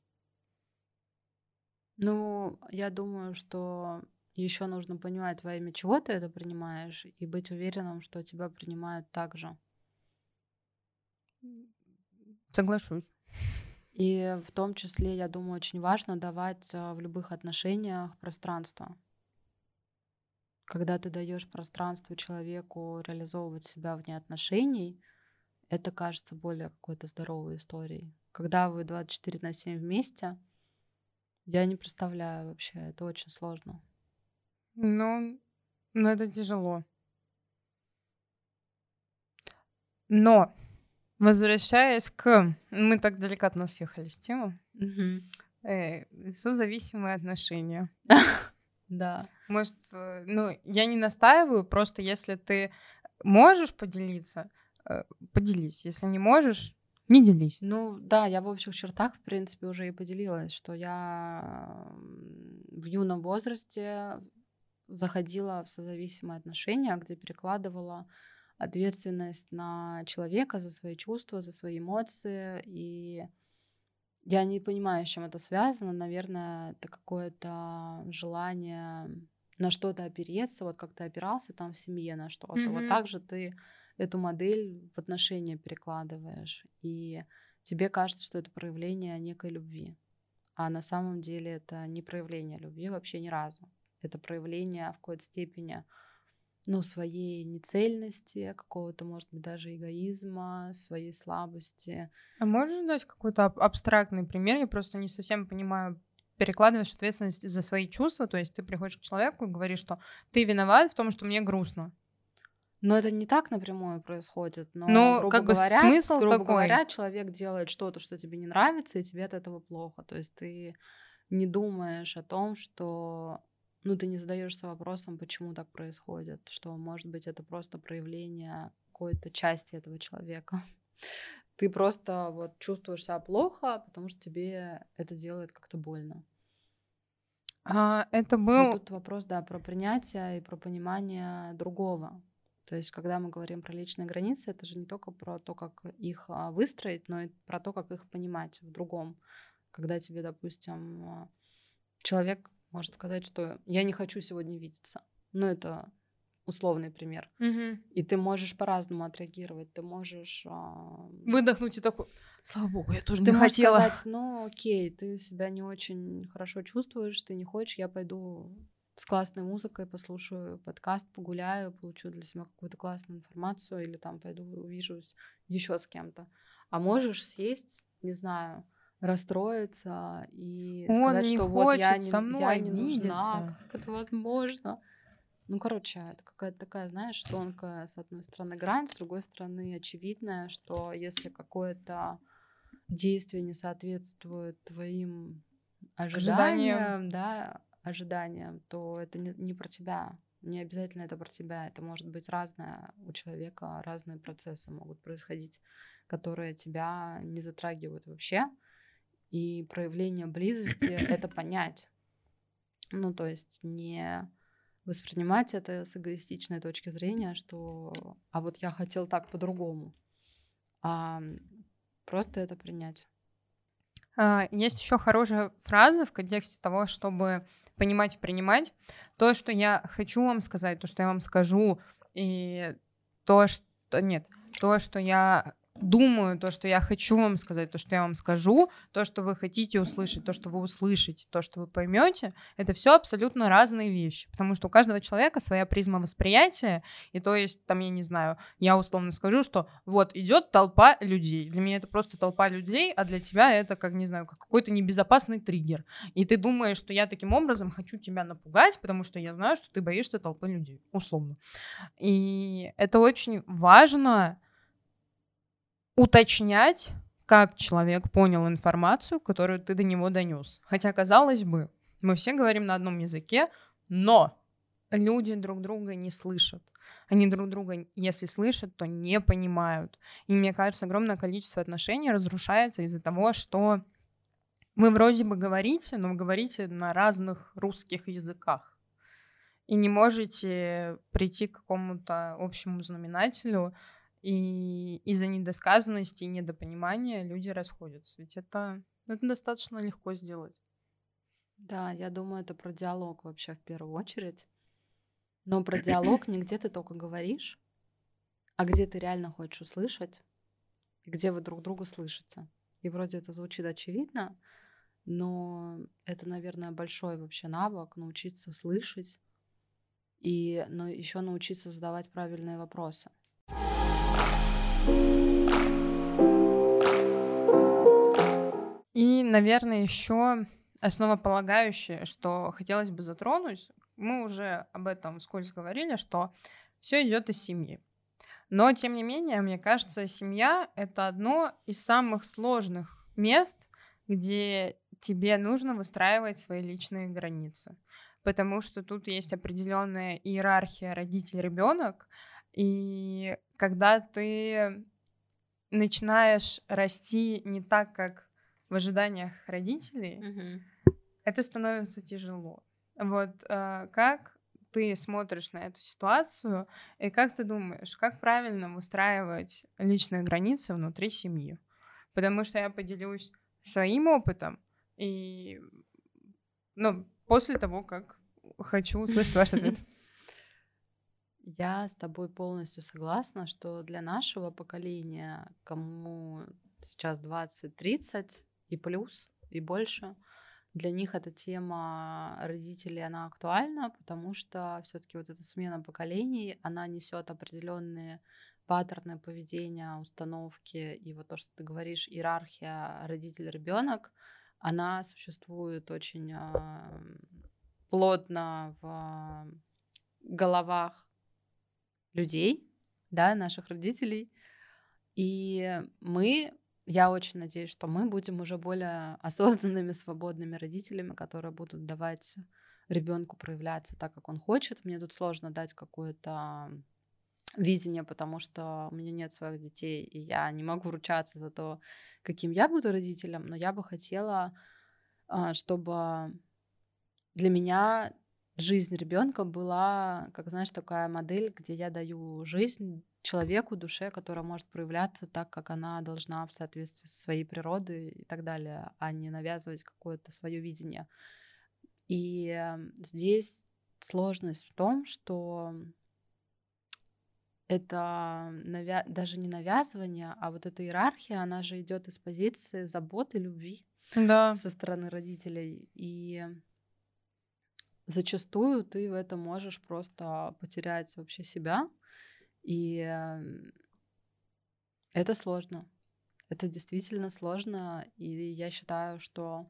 Ну, я думаю, что еще нужно понимать, во имя чего ты это принимаешь, и быть уверенным, что тебя принимают так же. Соглашусь. И в том числе, я думаю, очень важно давать а, в любых отношениях пространство. Когда ты даешь пространство человеку реализовывать себя вне отношений, это кажется более какой-то здоровой историей. Когда вы 24 на 7 вместе, я не представляю вообще, это очень сложно. Ну, ну это тяжело. Но, возвращаясь к... Мы так далеко от нас ехали с темы. Мгм. Э, созависимые отношения. Да. Может, э, ну, я не настаиваю, просто если ты можешь поделиться, э, поделись. Если не можешь, не делись. Ну да, я в общих чертах, в принципе, уже и поделилась, что я в юном возрасте заходила в созависимые отношения, где перекладывала ответственность на человека за свои чувства, за свои эмоции. И я не понимаю, с чем это связано. Наверное, это какое-то желание на что-то опереться, вот как ты опирался там в семье на что-то. Вот Мгм. так же ты эту модель в отношения перекладываешь. И тебе кажется, что это проявление некой любви. А на самом деле это не проявление любви вообще ни разу. Это проявление в какой-то степени ну, своей нецельности, какого-то, может быть, даже эгоизма, своей слабости. А можешь дать какой-то аб- абстрактный пример? Я просто не совсем понимаю. Перекладываешь ответственность за свои чувства, то есть ты приходишь к человеку и говоришь, что ты виноват в том, что мне грустно. Но это не так напрямую происходит. Но, Ну, грубо как бы говоря, смысл грубо такой. говоря, человек делает что-то, что тебе не нравится, и тебе от этого плохо. То есть ты не думаешь о том, что ну, ты не задаешься вопросом, почему так происходит, что, может быть, это просто проявление какой-то части этого человека. Ты просто вот чувствуешь себя плохо, потому что тебе это делает как-то больно. А, это Но был... тут вопрос, да, про принятие и про понимание другого. То есть, когда мы говорим про личные границы, это же не только про то, как их а, выстроить, но и про то, как их понимать в другом. Когда тебе, допустим, а, человек может сказать, что я не хочу сегодня видеться. Ну, это условный пример. Мгм. И ты можешь по-разному отреагировать. Ты можешь... а, Выдохнуть и такой, слава богу, я тоже Ты не можешь хотела. сказать, ну окей, ты себя не очень хорошо чувствуешь, ты не хочешь, я пойду с классной музыкой, послушаю подкаст, погуляю, получу для себя какую-то классную информацию или там пойду увижусь еще с кем-то. А можешь сесть, не знаю, расстроиться и Он сказать, не что вот я хочет не, со я мной не нужна, как это возможно. Ну, короче, это какая-то такая, знаешь, тонкая, с одной стороны, грань, с другой стороны, очевидная, что если какое-то действие не соответствует твоим Ожиданиям. ожиданиям, да, ожиданиям, то это не, не про тебя. Не обязательно это про тебя. Это может быть разное у человека, разные процессы могут происходить, которые тебя не затрагивают вообще. И проявление близости — это понять. Ну, то есть не воспринимать это с эгоистичной точки зрения, что «а вот я хотел так по-другому», а просто это принять. А, Есть еще хорошая фраза в контексте того, чтобы понимать и принимать. То, что я хочу вам сказать, то, что я вам скажу, и то, что... Нет, то, что я думаю, то, что я хочу вам сказать, то, что я вам скажу, то, что вы хотите услышать, то, что вы услышите, то, что вы поймете, это все абсолютно разные вещи, потому что у каждого человека своя призма восприятия, и то есть, там, я не знаю, я условно скажу, что вот идет толпа людей, для меня это просто толпа людей, а для тебя это, как, не знаю, как какой-то небезопасный триггер, и ты думаешь, что я таким образом хочу тебя напугать, потому что я знаю, что ты боишься толпы людей, условно. И это очень важно уточнять, как человек понял информацию, которую ты до него донес. Хотя, казалось бы, мы все говорим на одном языке, но люди друг друга не слышат. Они друг друга, если слышат, то не понимают. И мне кажется, огромное количество отношений разрушается из-за того, что вы вроде бы говорите, но говорите на разных русских языках. И не можете прийти к какому-то общему знаменателю, и из-за недосказанности и недопонимания люди расходятся. Ведь это, это достаточно легко сделать. Да, я думаю, это про диалог вообще в первую очередь. Но про диалог не где ты только говоришь, а где ты реально хочешь услышать, и где вы друг друга слышите. И вроде это звучит очевидно, но это, наверное, большой вообще навык научиться слышать и но еще научиться задавать правильные вопросы. Наверное, еще основополагающее, что хотелось бы затронуть, мы уже об этом вскользь говорили, что все идет из семьи. Но, тем не менее, мне кажется, семья — это одно из самых сложных мест, где тебе нужно выстраивать свои личные границы. Потому что тут есть определенная иерархия родитель-ребенок, и когда ты начинаешь расти не так, как в ожиданиях родителей, Мгм. это становится тяжело. Вот э, как ты смотришь на эту ситуацию и как ты думаешь, как правильно выстраивать личные границы внутри семьи? Потому что я поделюсь своим опытом и, ну, после того, как хочу услышать ваш ответ. Я с тобой полностью согласна, что для нашего поколения, кому сейчас 20-30 и плюс, и больше, для них эта тема родителей, она актуальна, потому что все-таки вот эта смена поколений, она несет определенные паттерны поведения, установки, и вот то, что ты говоришь, иерархия родитель-ребенок, она существует очень а, плотно в головах людей, да, наших родителей. И мы, я очень надеюсь, что мы будем уже более осознанными, свободными родителями, которые будут давать ребенку проявляться так, как он хочет. Мне тут сложно дать какое-то видение, потому что у меня нет своих детей, и я не могу ручаться за то, каким я буду родителем, но я бы хотела, а, чтобы для меня жизнь ребенка была, как знаешь, такая модель, где я даю жизнь человеку, душе, которая может проявляться так, как она должна в соответствии со своей природой и так далее, а не навязывать какое-то свое видение. И эм, здесь сложность в том, что это навя... даже не навязывание, а вот эта иерархия, она же идет из позиции заботы, любви Да. со стороны родителей. И зачастую ты в этом можешь просто потерять вообще себя. И эм, это сложно. Это действительно сложно. И я считаю, что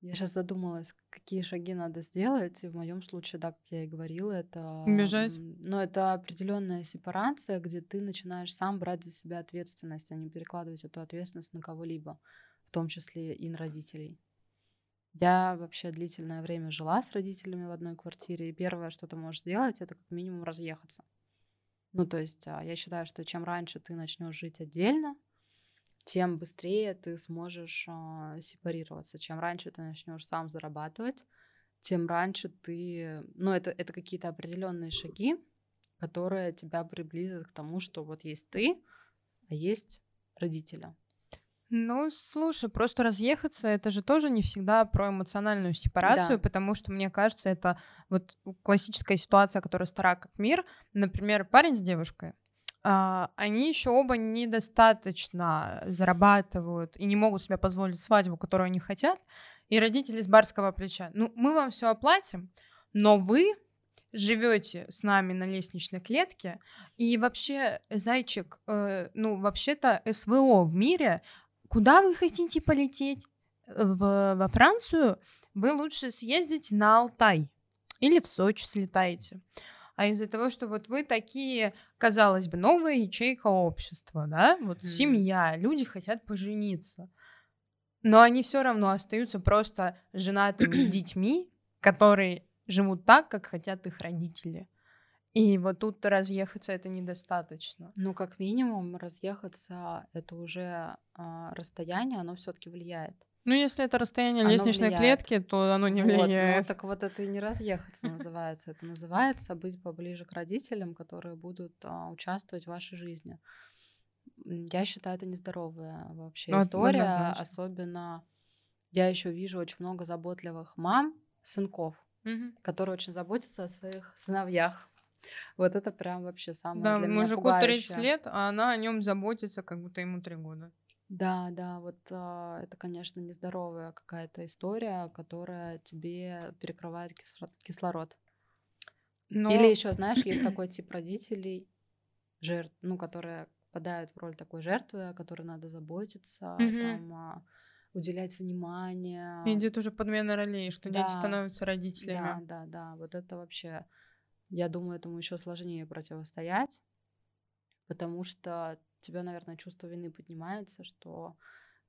я сейчас задумалась, какие шаги надо сделать. И в моем случае, да, как я и говорила, это... Бежать. м, Ну, это определенная сепарация, где ты начинаешь сам брать за себя ответственность, а не перекладывать эту ответственность на кого-либо, в том числе и на родителей. Я вообще длительное время жила с родителями в одной квартире, и первое, что ты можешь сделать, это как минимум разъехаться. Ну, то есть а, я считаю, что чем раньше ты начнешь жить отдельно, тем быстрее ты сможешь а, сепарироваться. Чем раньше ты начнешь сам зарабатывать, тем раньше ты... Ну, это, это какие-то определенные шаги, которые тебя приблизят к тому, что вот есть ты, а есть родители. Ну, слушай, просто разъехаться это же тоже не всегда про эмоциональную сепарацию, Да. потому что мне кажется, это вот классическая ситуация, которая стара как мир. Например, парень с девушкой. а, они еще оба недостаточно зарабатывают и не могут себе позволить свадьбу, которую они хотят. И родители с барского плеча. Ну, мы вам все оплатим, но вы живете с нами на лестничной клетке, и вообще, зайчик, э, ну, вообще-то СВО в мире Куда вы хотите полететь? В, во Францию? Вы лучше съездите на Алтай или в Сочи слетаете. А из-за того, что вот вы такие, казалось бы, новая ячейка общества, да, вот Мгм. семья, люди хотят пожениться, но они все равно остаются просто женатыми детьми, которые живут так, как хотят их родители. И вот тут разъехаться это недостаточно. Ну, как минимум, разъехаться это уже а, расстояние, оно все-таки влияет. Ну, если это расстояние Оно лестничной влияет. клетки, то оно не Вот, ну, влияет. так вот это и не разъехаться называется. Это называется быть поближе к родителям, которые будут а, участвовать в вашей жизни. Я считаю, это нездоровая вообще Ну, история. однозначно. Особенно я еще вижу очень много заботливых мам, сынков, которые очень заботятся о своих сыновьях. Вот это прям вообще самое Да, для меня мужику 30 пугающее. лет, а она о нем заботится, как будто ему 3 года. Да, да, вот а, это, конечно, нездоровая какая-то история, которая тебе перекрывает кисло- кислород. Или Но еще, знаешь, есть такой тип родителей, жертв, ну, которые попадают в роль такой жертвы, о которой надо заботиться, Мгм. там, а, уделять внимание. идет уже подмена ролей, что дети Да, становятся да, родителями. да, да. Вот это вообще, я думаю, этому еще сложнее противостоять, потому что у тебя, наверное, чувство вины поднимается, что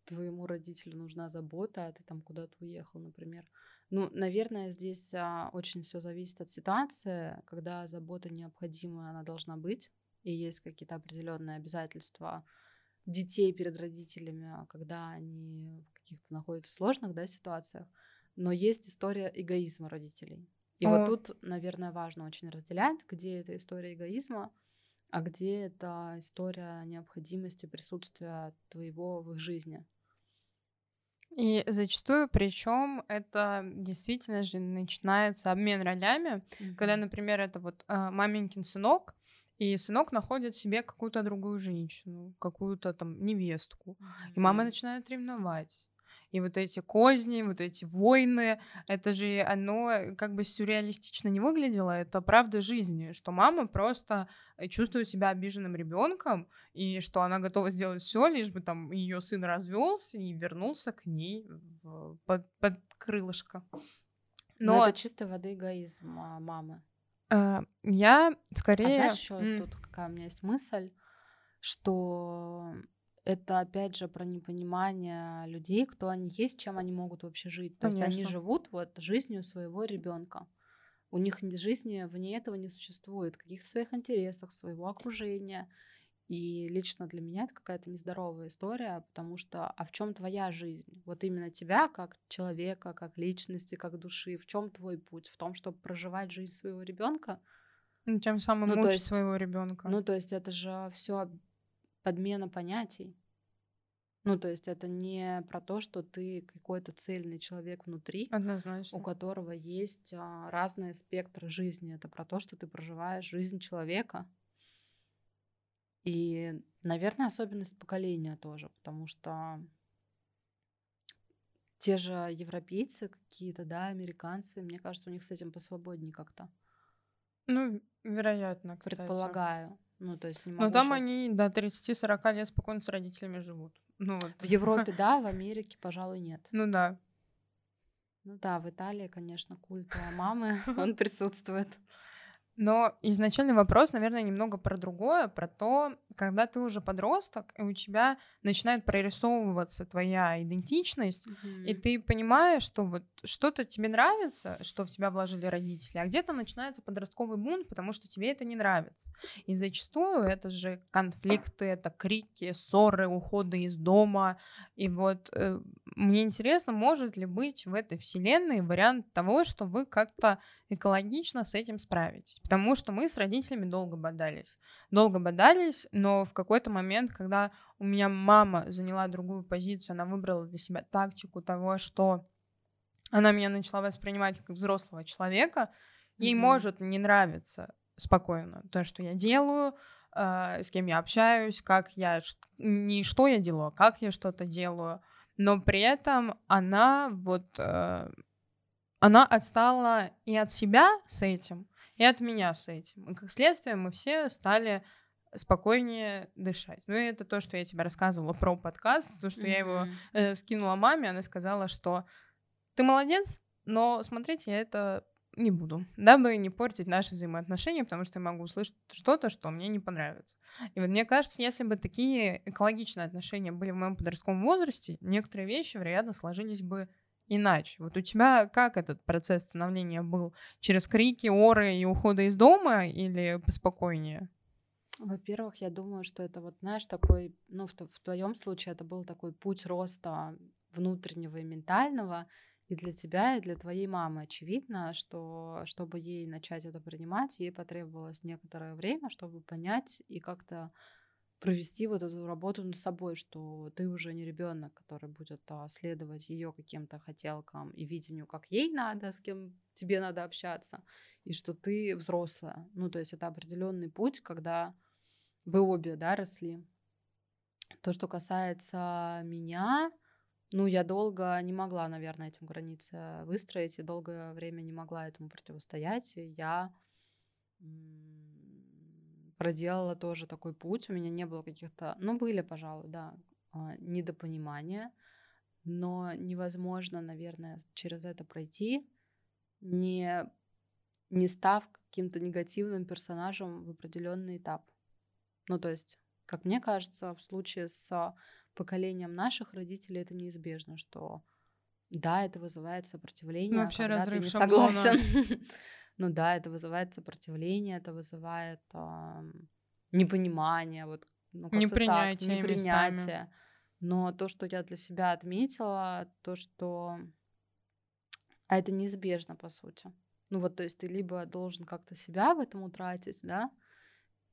твоему родителю нужна забота, а ты там куда-то уехал, например. Ну, наверное, здесь а, очень все зависит от ситуации, когда забота необходима, она должна быть, и есть какие-то определенные обязательства детей перед родителями, а когда они в каких-то находятся сложных да, ситуациях. Но есть история эгоизма родителей. И вот О. тут, наверное, важно очень разделять, где это история эгоизма, а где это история необходимости присутствия твоего в их жизни. И зачастую, причем это действительно же начинается обмен ролями, когда, Мгм. например, это вот а, маменькин сынок, и сынок находит себе какую-то другую женщину, какую-то там невестку, и мама начинает ревновать. И вот эти козни, вот эти войны, это же оно э, как бы сюрреалистично не выглядело, это правда жизни, что мама просто э, чувствует себя обиженным ребенком, и что она готова сделать все, лишь бы там ее сын развелся и вернулся к ней в- под, под крылышко. Но Но это чистой воды эгоизм а, мамы. э, я А скорее... знаешь, еще м, тут какая у меня есть мысль, что это опять же про непонимание людей, кто они есть, чем они могут вообще жить. То есть они Конечно. живут вот жизнью своего ребенка. У них ни- жизни вне этого не существует, каких-то своих интересов, своего окружения. И лично для меня это какая-то нездоровая история, потому что а в чем твоя жизнь? Вот именно тебя как человека, как личности, как души, в чем твой путь? В том, чтобы проживать жизнь своего ребенка? ну, тем самым Ну, мучить есть- своего ребенка. Ну, то есть это же все подмена понятий. Ну, то есть это не про то, что ты какой-то цельный человек внутри, Однозначно. у которого есть а, разные спектры жизни. Это про то, что ты проживаешь жизнь человека. И, наверное, особенность поколения тоже, потому что те же европейцы какие-то, да, американцы, мне кажется, у них с этим посвободнее как-то. Ну, вероятно, кстати. Предполагаю. Ну, то есть не Но могу там щас- они до 30-40 лет спокойно с родителями живут. Ну, вот. В Европе, да, в Америке, пожалуй, нет. Ну да. Ну да, в Италии, конечно, культ а, мамы, он присутствует. Но изначальный вопрос, наверное, немного про другое, про то, когда ты уже подросток, и у тебя начинает прорисовываться твоя идентичность, и ты понимаешь, что вот что-то тебе нравится, что в тебя вложили родители, а где-то начинается подростковый бунт, потому что тебе это не нравится. И зачастую это же конфликты, это крики, ссоры, уходы из дома. И вот э, мне интересно, может ли быть в этой вселенной вариант того, что вы как-то экологично с этим справитесь. Потому что мы с родителями долго бодались. Долго бодались, но в какой-то момент, когда у меня мама заняла другую позицию, она выбрала для себя тактику того, что она меня начала воспринимать как взрослого человека, ей Мгм. может не нравиться спокойно то, что я делаю, э, с кем я общаюсь, как я, не что я делаю, а как я что-то делаю, но при этом она вот, э, она отстала и от себя с этим, и от меня с этим. И как следствие мы все стали спокойнее дышать. Ну и это то, что я тебе рассказывала про подкаст, то, что я его э, скинула маме, она сказала, что ты молодец, но смотреть я это не буду, дабы не портить наши взаимоотношения, потому что я могу услышать что-то, что мне не понравится. И вот мне кажется, если бы такие экологичные отношения были в моем подростковом возрасте, некоторые вещи, вероятно, сложились бы иначе. Вот у тебя как этот процесс становления был? Через крики, оры и ухода из дома или поспокойнее? Во-первых, я думаю, что это вот, знаешь, такой, ну, в, в твоем случае это был такой путь роста внутреннего и ментального, и для тебя, и для твоей мамы. Очевидно, что чтобы ей начать это принимать, ей потребовалось некоторое время, чтобы понять и как-то провести вот эту работу над собой, что ты уже не ребенок, который будет а, следовать ее каким-то хотелкам и видению, как ей надо, с кем тебе надо общаться, и что ты взрослая. Ну, то есть это определенный путь, когда вы обе, да, росли. То, что касается меня, ну, я долго не могла, наверное, этим границы выстроить, и долгое время не могла этому противостоять. И я проделала тоже такой путь. У меня не было каких-то, ну, были, пожалуй, да, а, недопонимания, но невозможно, наверное, через это пройти, не, не став каким-то негативным персонажем в определенный этап. Ну, то есть, как мне кажется, в случае с поколением наших родителей это неизбежно, что да, это вызывает сопротивление, ну, вообще когда ты не шаблона. согласен. Ну да, это вызывает сопротивление, это вызывает э, непонимание, вот ну, непринятие, так, непринятие. Но то, что я для себя отметила, то, что а это неизбежно, по сути. Ну вот, то есть ты либо должен как-то себя в этом утратить, да,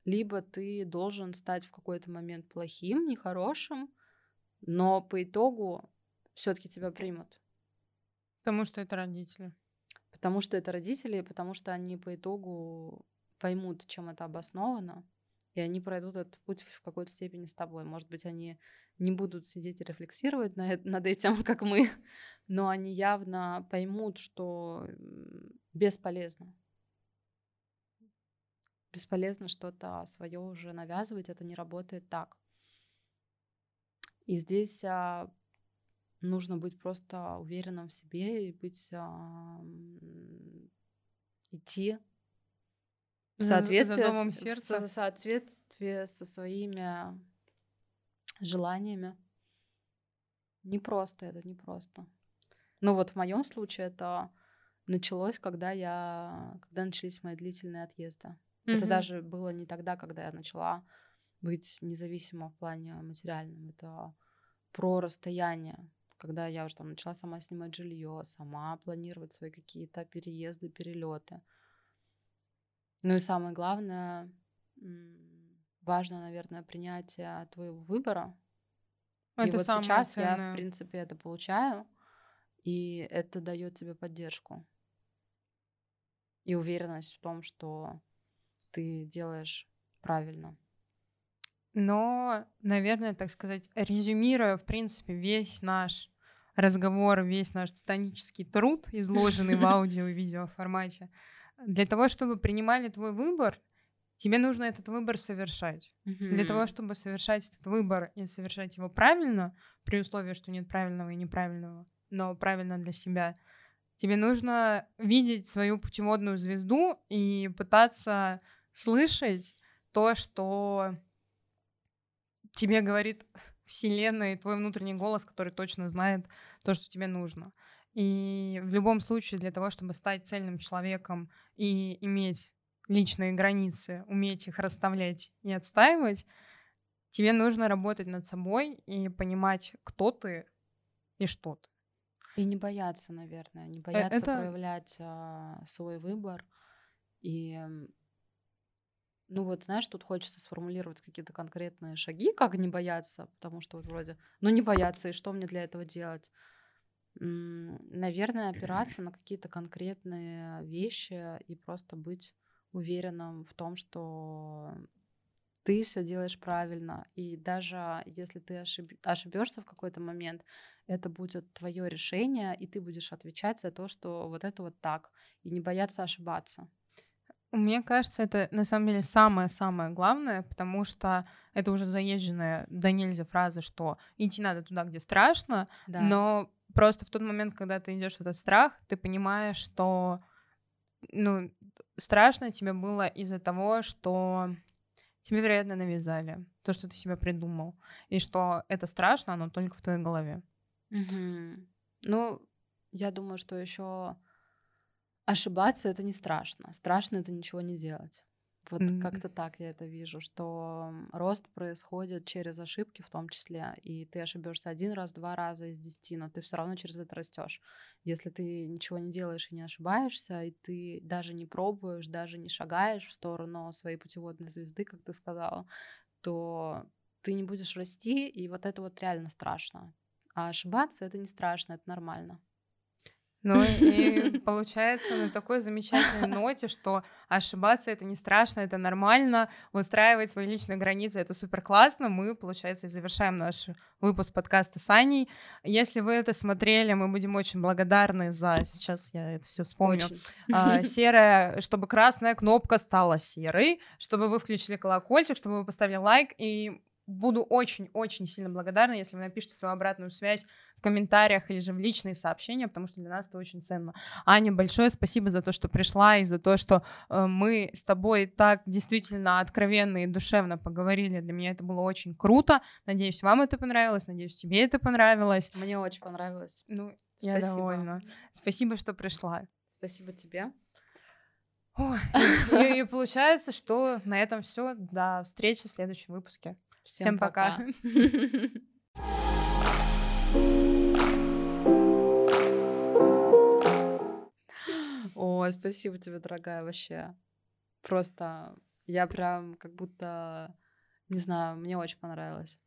либо ты должен стать в какой-то момент плохим, нехорошим, но по итогу все-таки тебя примут. Потому что это родители. Потому что это родители, потому что они по итогу поймут, чем это обосновано, и они пройдут этот путь в какой-то степени с тобой. Может быть, они не будут сидеть и рефлексировать над этим, как мы, но они явно поймут, что бесполезно. Бесполезно что-то свое уже навязывать, это не работает так. И здесь а, нужно быть просто уверенным в себе и быть а, идти в соответствии, сердца. в соответствии со своими желаниями. Не просто это, не просто. Ну вот в моем случае это началось, когда я, когда начались мои длительные отъезды. Mm-hmm. Это даже было не тогда, когда я начала быть независима в плане материальном. Это про расстояние когда я уже там начала сама снимать жилье, сама планировать свои какие-то переезды, перелеты. Ну и самое главное, важно, наверное, принятие твоего выбора. Это и вот сейчас ценное. я, в принципе, это получаю, и это дает тебе поддержку и уверенность в том, что ты делаешь правильно. Но, наверное, так сказать, резюмируя, в принципе, весь наш разговор, весь наш титанический труд, изложенный в аудио и видео формате, для того, чтобы принимали твой выбор, тебе нужно этот выбор совершать. Mm-hmm. Для того, чтобы совершать этот выбор и совершать его правильно, при условии, что нет правильного и неправильного, но правильно для себя, тебе нужно видеть свою путеводную звезду и пытаться слышать то, что тебе говорит Вселенная и твой внутренний голос, который точно знает то, что тебе нужно. И в любом случае для того, чтобы стать цельным человеком и иметь личные границы, уметь их расставлять и отстаивать, тебе нужно работать над собой и понимать, кто ты и что ты. И не бояться, наверное, не э, бояться Это... проявлять а, свой выбор и ну вот, знаешь, тут хочется сформулировать какие-то конкретные шаги, как не бояться, потому что вот вроде, ну не бояться, и что мне для этого делать? Наверное, опираться на какие-то конкретные вещи и просто быть уверенным в том, что ты все делаешь правильно. И даже если ты ошиб... ошибешься в какой-то момент, это будет твое решение, и ты будешь отвечать за то, что вот это вот так, и не бояться ошибаться. Мне кажется, это на самом деле самое-самое главное, потому что это уже заезженная до нельзя фраза, что идти надо туда, где страшно, да. но просто в тот момент, когда ты идешь в этот страх, ты понимаешь, что ну, страшно тебе было из-за того, что тебе, вероятно, навязали то, что ты себе придумал, и что это страшно, оно только в твоей голове. Угу. Ну, я думаю, что еще ошибаться это не страшно. Страшно это ничего не делать. Вот mm-hmm. как-то так я это вижу, что рост происходит через ошибки в том числе, и ты ошибешься один раз, два раза из десяти, но ты все равно через это растешь. Если ты ничего не делаешь и не ошибаешься, и ты даже не пробуешь, даже не шагаешь в сторону своей путеводной звезды, как ты сказала, то ты не будешь расти, и вот это вот реально страшно. А ошибаться это не страшно, это нормально. Ну и получается на такой замечательной ноте, что ошибаться это не страшно, это нормально, выстраивать свои личные границы это супер классно. Мы, получается, и завершаем наш выпуск подкаста с Аней. Если вы это смотрели, мы будем очень благодарны за... Сейчас я это все вспомню. А, серая, чтобы красная кнопка стала серой, чтобы вы включили колокольчик, чтобы вы поставили лайк, и буду очень-очень сильно благодарна, если вы напишите свою обратную связь в комментариях или же в личные сообщения, потому что для нас это очень ценно. Аня, большое спасибо за то, что пришла и за то, что э, мы с тобой так действительно откровенно и душевно поговорили. Для меня это было очень круто. Надеюсь, вам это понравилось, надеюсь, тебе это понравилось. Мне очень понравилось. Ну, спасибо. я довольна. Спасибо, что пришла. Спасибо тебе. Ой, и, и получается, что на этом все. До встречи в следующем выпуске. Всем, Всем пока. Ой, спасибо тебе, дорогая, вообще. Просто я прям как будто, не знаю, мне очень понравилось.